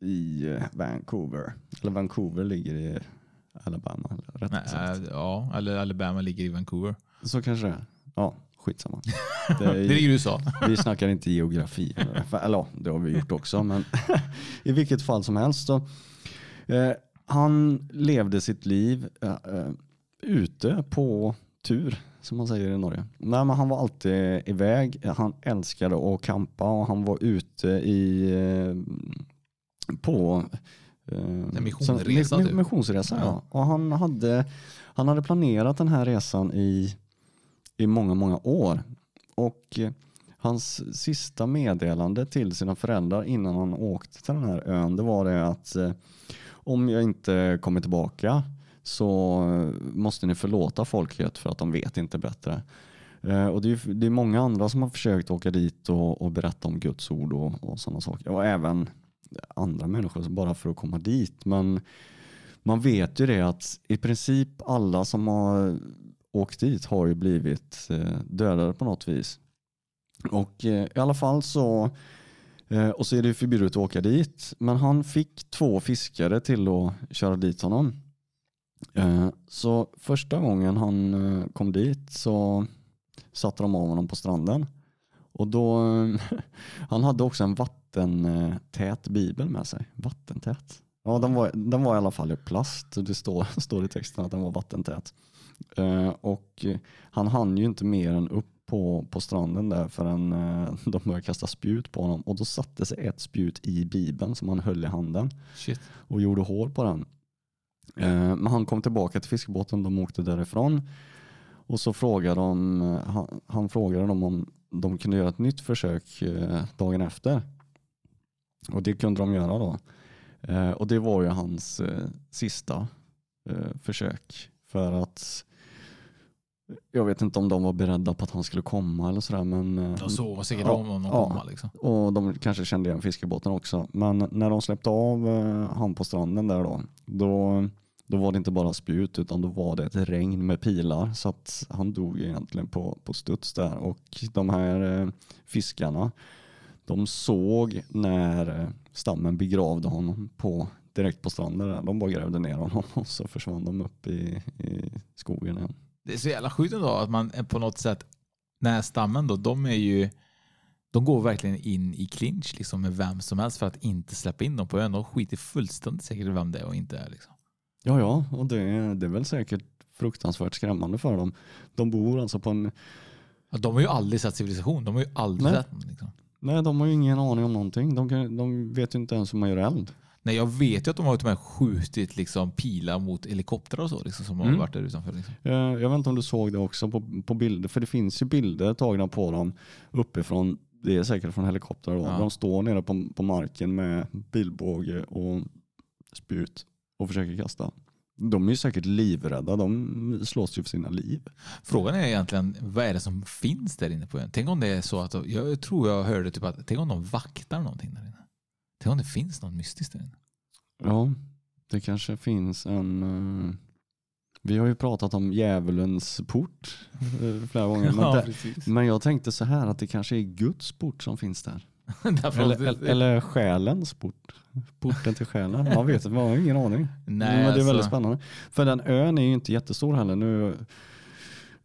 S6: i eh, Vancouver. Eller Vancouver ligger i Alabama. Rätt
S7: Nej,
S6: sagt.
S7: äh, ja, eller Alabama ligger i Vancouver.
S6: Så kanske det är. Ja, skitsamma.
S7: Det ligger i USA.
S6: Vi snackar inte geografi. Eller ja, det har vi gjort också. Men i vilket fall som helst. Så, eh, han levde sitt liv eh, eh, ute på tur, som man säger i Norge. Nej, men han var alltid iväg. Han älskade att campa och han var ute i eh, på eh,
S7: En missionsresa,
S6: mi-
S7: typ.
S6: missionsresa ja.
S7: Ja.
S6: Och han hade, han hade planerat den här resan i, i många, många år. Och eh, hans sista meddelande till sina föräldrar innan han åkte till den här ön, det var det att om jag inte kommer tillbaka så måste ni förlåta folket för att de vet inte bättre. Eh, och det är, det är många andra som har försökt åka dit och, och berätta om Guds ord och, och sådana saker. Och även andra människor som bara för att komma dit. Men man vet ju det att i princip alla som har åkt dit har ju blivit eh, dödade på något vis. Och eh, i alla fall så och så är det förbjudet att åka dit. Men han fick två fiskare till att köra dit honom. Eh, Så första gången han eh, kom dit så satte de av honom på stranden. Och då, han hade också en vattentät bibel med sig. Vattentät. Ja, den var, den var i alla fall i plast. Det står, står i texten att den var vattentät. Eh, och han hann ju inte mer än upp på, på stranden där förrän de började kasta spjut på honom. Och då satte sig ett spjut i bibeln som han höll i handen
S7: Shit.
S6: och gjorde hål på den. Eh, men han kom tillbaka till fiskebåten, de åkte därifrån. Och så frågade de, han, han frågade dem om de kunde göra ett nytt försök eh, dagen efter. Och det kunde de göra då. Eh, och det var ju hans eh, sista eh, försök. För att jag vet inte om de var beredda på att han skulle komma eller sådär. Men, eh,
S7: De såg säkert om honom komma, liksom.
S6: Och de kanske kände igen fiskebåten också. Men när de släppte av eh, han på stranden där då, då, då var det inte bara spjut utan då var det ett regn med pilar. Så att han dog egentligen på, på studs där. Och de här eh, fiskarna, de såg när stammen begravde honom på, direkt på stranden. Där. De bara grävde ner honom och så försvann de upp i, i skogen igen.
S7: Det är så jävla sjukt ändå att man på något sätt, den här stammen då, de är ju de går verkligen in i clinch liksom med vem som helst för att inte släppa in dem på ön. De skiter fullständigt säkert vem det är och inte är. Liksom.
S6: Ja, ja, och det, är- det är väl säkert fruktansvärt skrämmande för dem. De bor alltså på en...
S7: Ja, De har ju aldrig sett civilisation. De har ju aldrig
S6: Nej.
S7: sett liksom.
S6: Nej, de har ju ingen aning om någonting. De, kan, de vet ju inte ens hur man gör eld.
S7: Nej, jag vet ju att de har till och med skjutit liksom, pilar mot helikoptrar och så liksom, som har
S6: Mm.
S7: varit där utanför. Liksom.
S6: Eh, Jag vet inte om du såg det också på, på bilder, för det finns ju bilder tagna på dem uppifrån. Det är säkert från helikoptrar. Då.
S7: Ja.
S6: De står nere på, på marken med bilbåge och spjut och försöker kasta. De är ju säkert livrädda. De slåss ju för sina liv.
S7: Frågan är egentligen vad är det som finns där inne på ön? Tänk om det är så att, jag tror jag hörde typ att, tänk om de vaktar någonting där inne. Tänk om det finns något mystiskt där inne.
S6: Ja, det kanske finns en... eh, vi har ju pratat om djävulens port eh, flera gånger. Men,
S7: Ja,
S6: det, men jag tänkte så här att det kanske är Guds port som finns där. Eller, eller, eller själens port. Porten till själen. Man vet man har ingen aning.
S7: Nej,
S6: men det är väldigt
S7: alltså-
S6: spännande. För den ön är ju inte jättestor heller. Nu,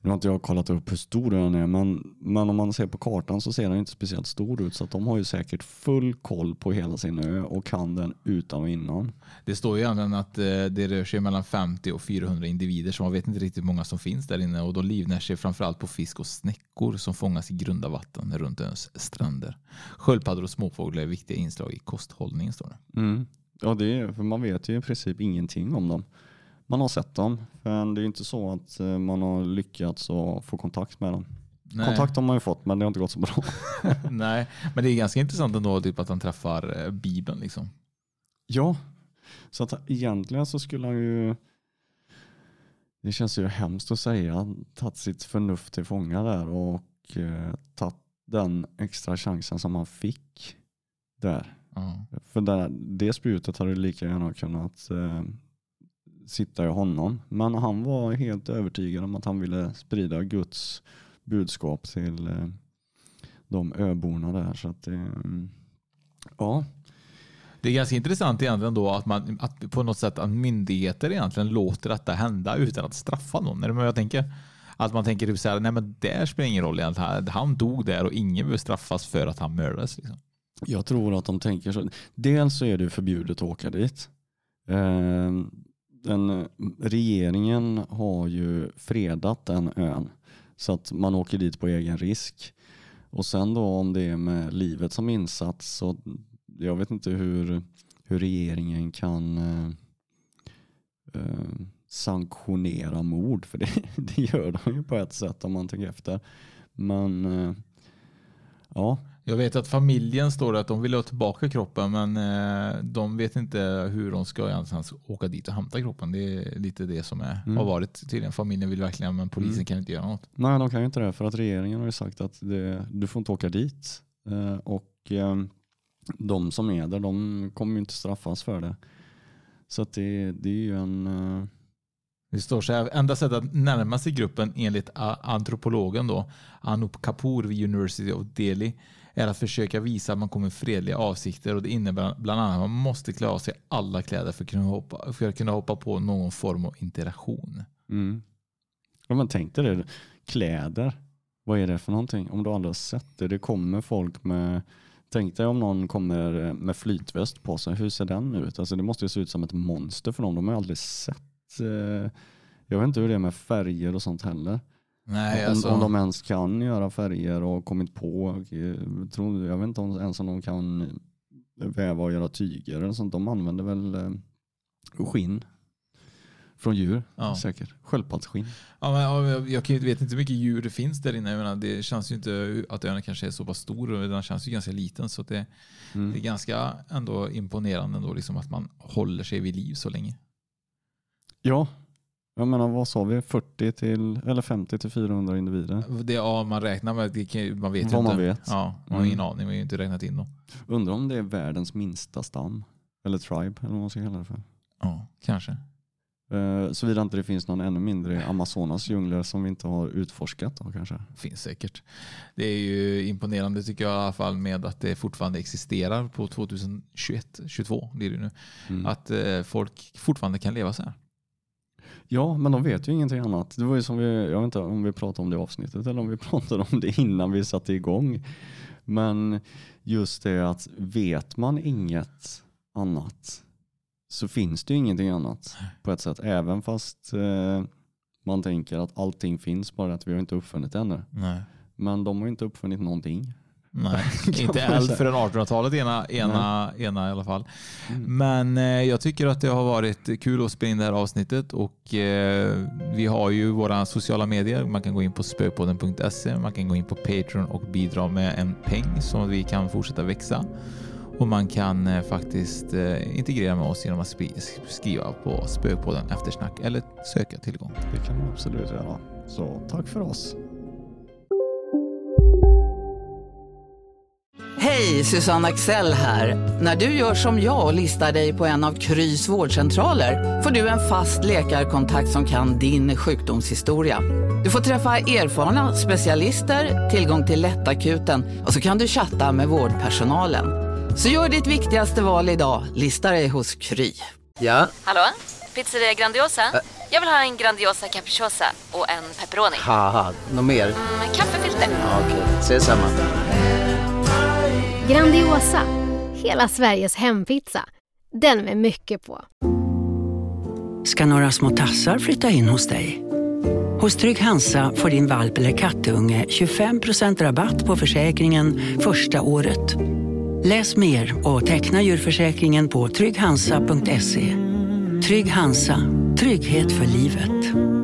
S6: nu har inte jag kollat upp hur stor ön är, men, men om man ser på kartan så ser den inte speciellt stor ut. Så de har ju säkert full koll på hela sin ö och kan den utan och innan.
S7: Det står ju egentligen att eh, det rör sig mellan 50 och 400 individer så man vet inte riktigt hur många som finns där inne och de livnär sig framförallt på fisk och snäckor som fångas i grunda vatten runt öns stränder. Sköldpaddor och småfåglar är viktiga inslag i kosthållningen står det.
S6: Mm. Ja, det är, för man vet ju i princip ingenting om dem. Man har sett dem, men det är inte så att eh, man har lyckats få kontakt med dem.
S7: Nej.
S6: Kontakt har man ju fått, men det har inte gått så bra.
S7: Nej, men det är ganska intressant ändå typ att han träffar eh, Bibeln. Liksom.
S6: Ja, så att egentligen så skulle han ju, det känns ju hemskt att säga, tagit sitt förnuft till fånga där och eh, tagit den extra chansen som han fick där.
S7: Ja.
S6: För där, det spjutet hade lika gärna kunnat eh, sitta i honom. Men han var helt övertygad om att han ville sprida Guds budskap till eh, de öborna där. Så att mm, ja,
S7: Det är ganska intressant egentligen då att man att på något sätt att myndigheter egentligen låter detta hända utan att straffa någon. Är det vad jag tänker? Att man tänker typ så här, nej men det spelar ingen roll egentligen. Han dog där och ingen behöver straffas för att han mördades. Liksom.
S6: Jag tror att de tänker så. Dels så är det förbjudet att åka dit. Den, eh, regeringen har ju fredat den ön så att man åker dit på egen risk. Och sen då om det är med livet som insats så jag vet inte hur, hur regeringen kan eh, eh, sanktionera mord för det, det gör de ju på ett sätt om man tänker efter. Men eh, ja,
S7: jag vet att familjen står att de vill ha tillbaka kroppen men eh, de vet inte hur de ska egentligen åka dit och hämta kroppen. Det är lite det som är,
S6: Mm.
S7: har varit tydligen. Familjen vill verkligen men polisen
S6: Mm.
S7: kan inte göra något.
S6: Nej, de kan ju inte det för att regeringen har ju sagt att det, du får inte åka dit. Eh, och eh, de som är där, de kommer ju inte straffas för det. Så det, det är ju en...
S7: Det står så här, enda sättet att närma sig gruppen enligt antropologen då, Anup Kapoor vid University of Delhi, är att försöka visa att man kommer med fredliga avsikter och det innebär bland annat att man måste klä av sig alla kläder för att kunna hoppa, för att kunna hoppa på någon form av interaktion.
S6: Mm. Om man tänk dig det, kläder. Vad är det för någonting? Om du aldrig har sett det. Det kommer folk med Tänk dig om någon kommer med flytväst på sig, hur ser den ut? Alltså det måste ju se ut som ett monster för dem, de har aldrig sett. Eh, jag vet inte hur det är med färger och sånt heller.
S7: Nej,
S6: om,
S7: alltså-
S6: om de ens kan göra färger och kommit på, eh, tror, jag vet inte om, ens om de kan väva och göra tyger eller sånt. De använder väl eh, skinn från djur
S7: Ja.
S6: säkert. Sköldpaddsskinn.
S7: Ja, men, ja, jag, jag vet inte hur mycket djur det finns där inne. Jag menar, det känns ju inte att ön kanske är så pass stor. och Den känns ju ganska liten. Så det,
S6: Mm.
S7: det är ganska ändå imponerande ändå, liksom att man håller sig vid liv så länge.
S6: Ja, jag menar vad sa vi? 40 till, eller 50 till 400 individer.
S7: Det, ja, man räknar med, det man vet
S6: Vad
S7: inte.
S6: man vet.
S7: Ja, man har ingen
S6: Mm.
S7: aning, man har ju inte räknat in dem.
S6: Undrar om det är världens minsta stam. Eller tribe, eller vad man ska kalla det för.
S7: Ja, kanske.
S6: Eh, Såvida inte det finns någon ännu mindre i Amazonas djungler som vi inte har utforskat då kanske.
S7: Finns säkert. Det är ju imponerande tycker jag i alla fall med att det fortfarande existerar på 2021, 22 blir det nu.
S6: Mm.
S7: Att eh, folk fortfarande kan leva så här.
S6: Ja, men de vet ju ingenting annat. Det var ju som vi, jag vet inte om vi pratade om det i avsnittet eller om vi pratade om det innan vi satte igång. Men just det att vet man inget annat så finns det ju ingenting annat på ett sätt. Även fast eh, man tänker att allting finns bara att vi har inte uppfunnit det ännu.
S7: Nej.
S6: Men de har inte uppfunnit någonting.
S7: Nej, inte eld förrän 1800-talet ena, ena, ena i alla fall. Men eh, jag tycker att det har varit kul att spela in det här avsnittet och eh, vi har ju våra sociala medier. Man kan gå in på spökpodden.se, man kan gå in på Patreon och bidra med en peng så att vi kan fortsätta växa. Och man kan eh, faktiskt eh, integrera med oss genom att skriva på Spökpodden eftersnack eller söka tillgång.
S6: Det kan man absolut göra. Så tack för oss.
S11: Hej, Susanne Axel här. När du gör som jag och listar dig på en av Krys vårdcentraler får du en fast läkarkontakt som kan din sjukdomshistoria. Du får träffa erfarna specialister, tillgång till lättakuten och så kan du chatta med vårdpersonalen. Så gör ditt viktigaste val idag, listar dig hos Kry.
S12: Ja,
S13: Hallå? Pizzeria Grandiosa? Jag vill ha en Grandiosa capriciosa och en pepperoni.
S12: något mer?
S13: Med kaffefilter.
S12: Ja, Okej, ses samma.
S14: Grandiosa, hela Sveriges hempizza. Den med mycket på.
S15: ska några små tassar flytta in hos dig. Hos Trygg Hansa får din valp eller kattunge 25% rabatt på försäkringen första året. Läs mer och teckna djurförsäkringen på trygghansa.se. Trygg Hansa, trygghet för livet.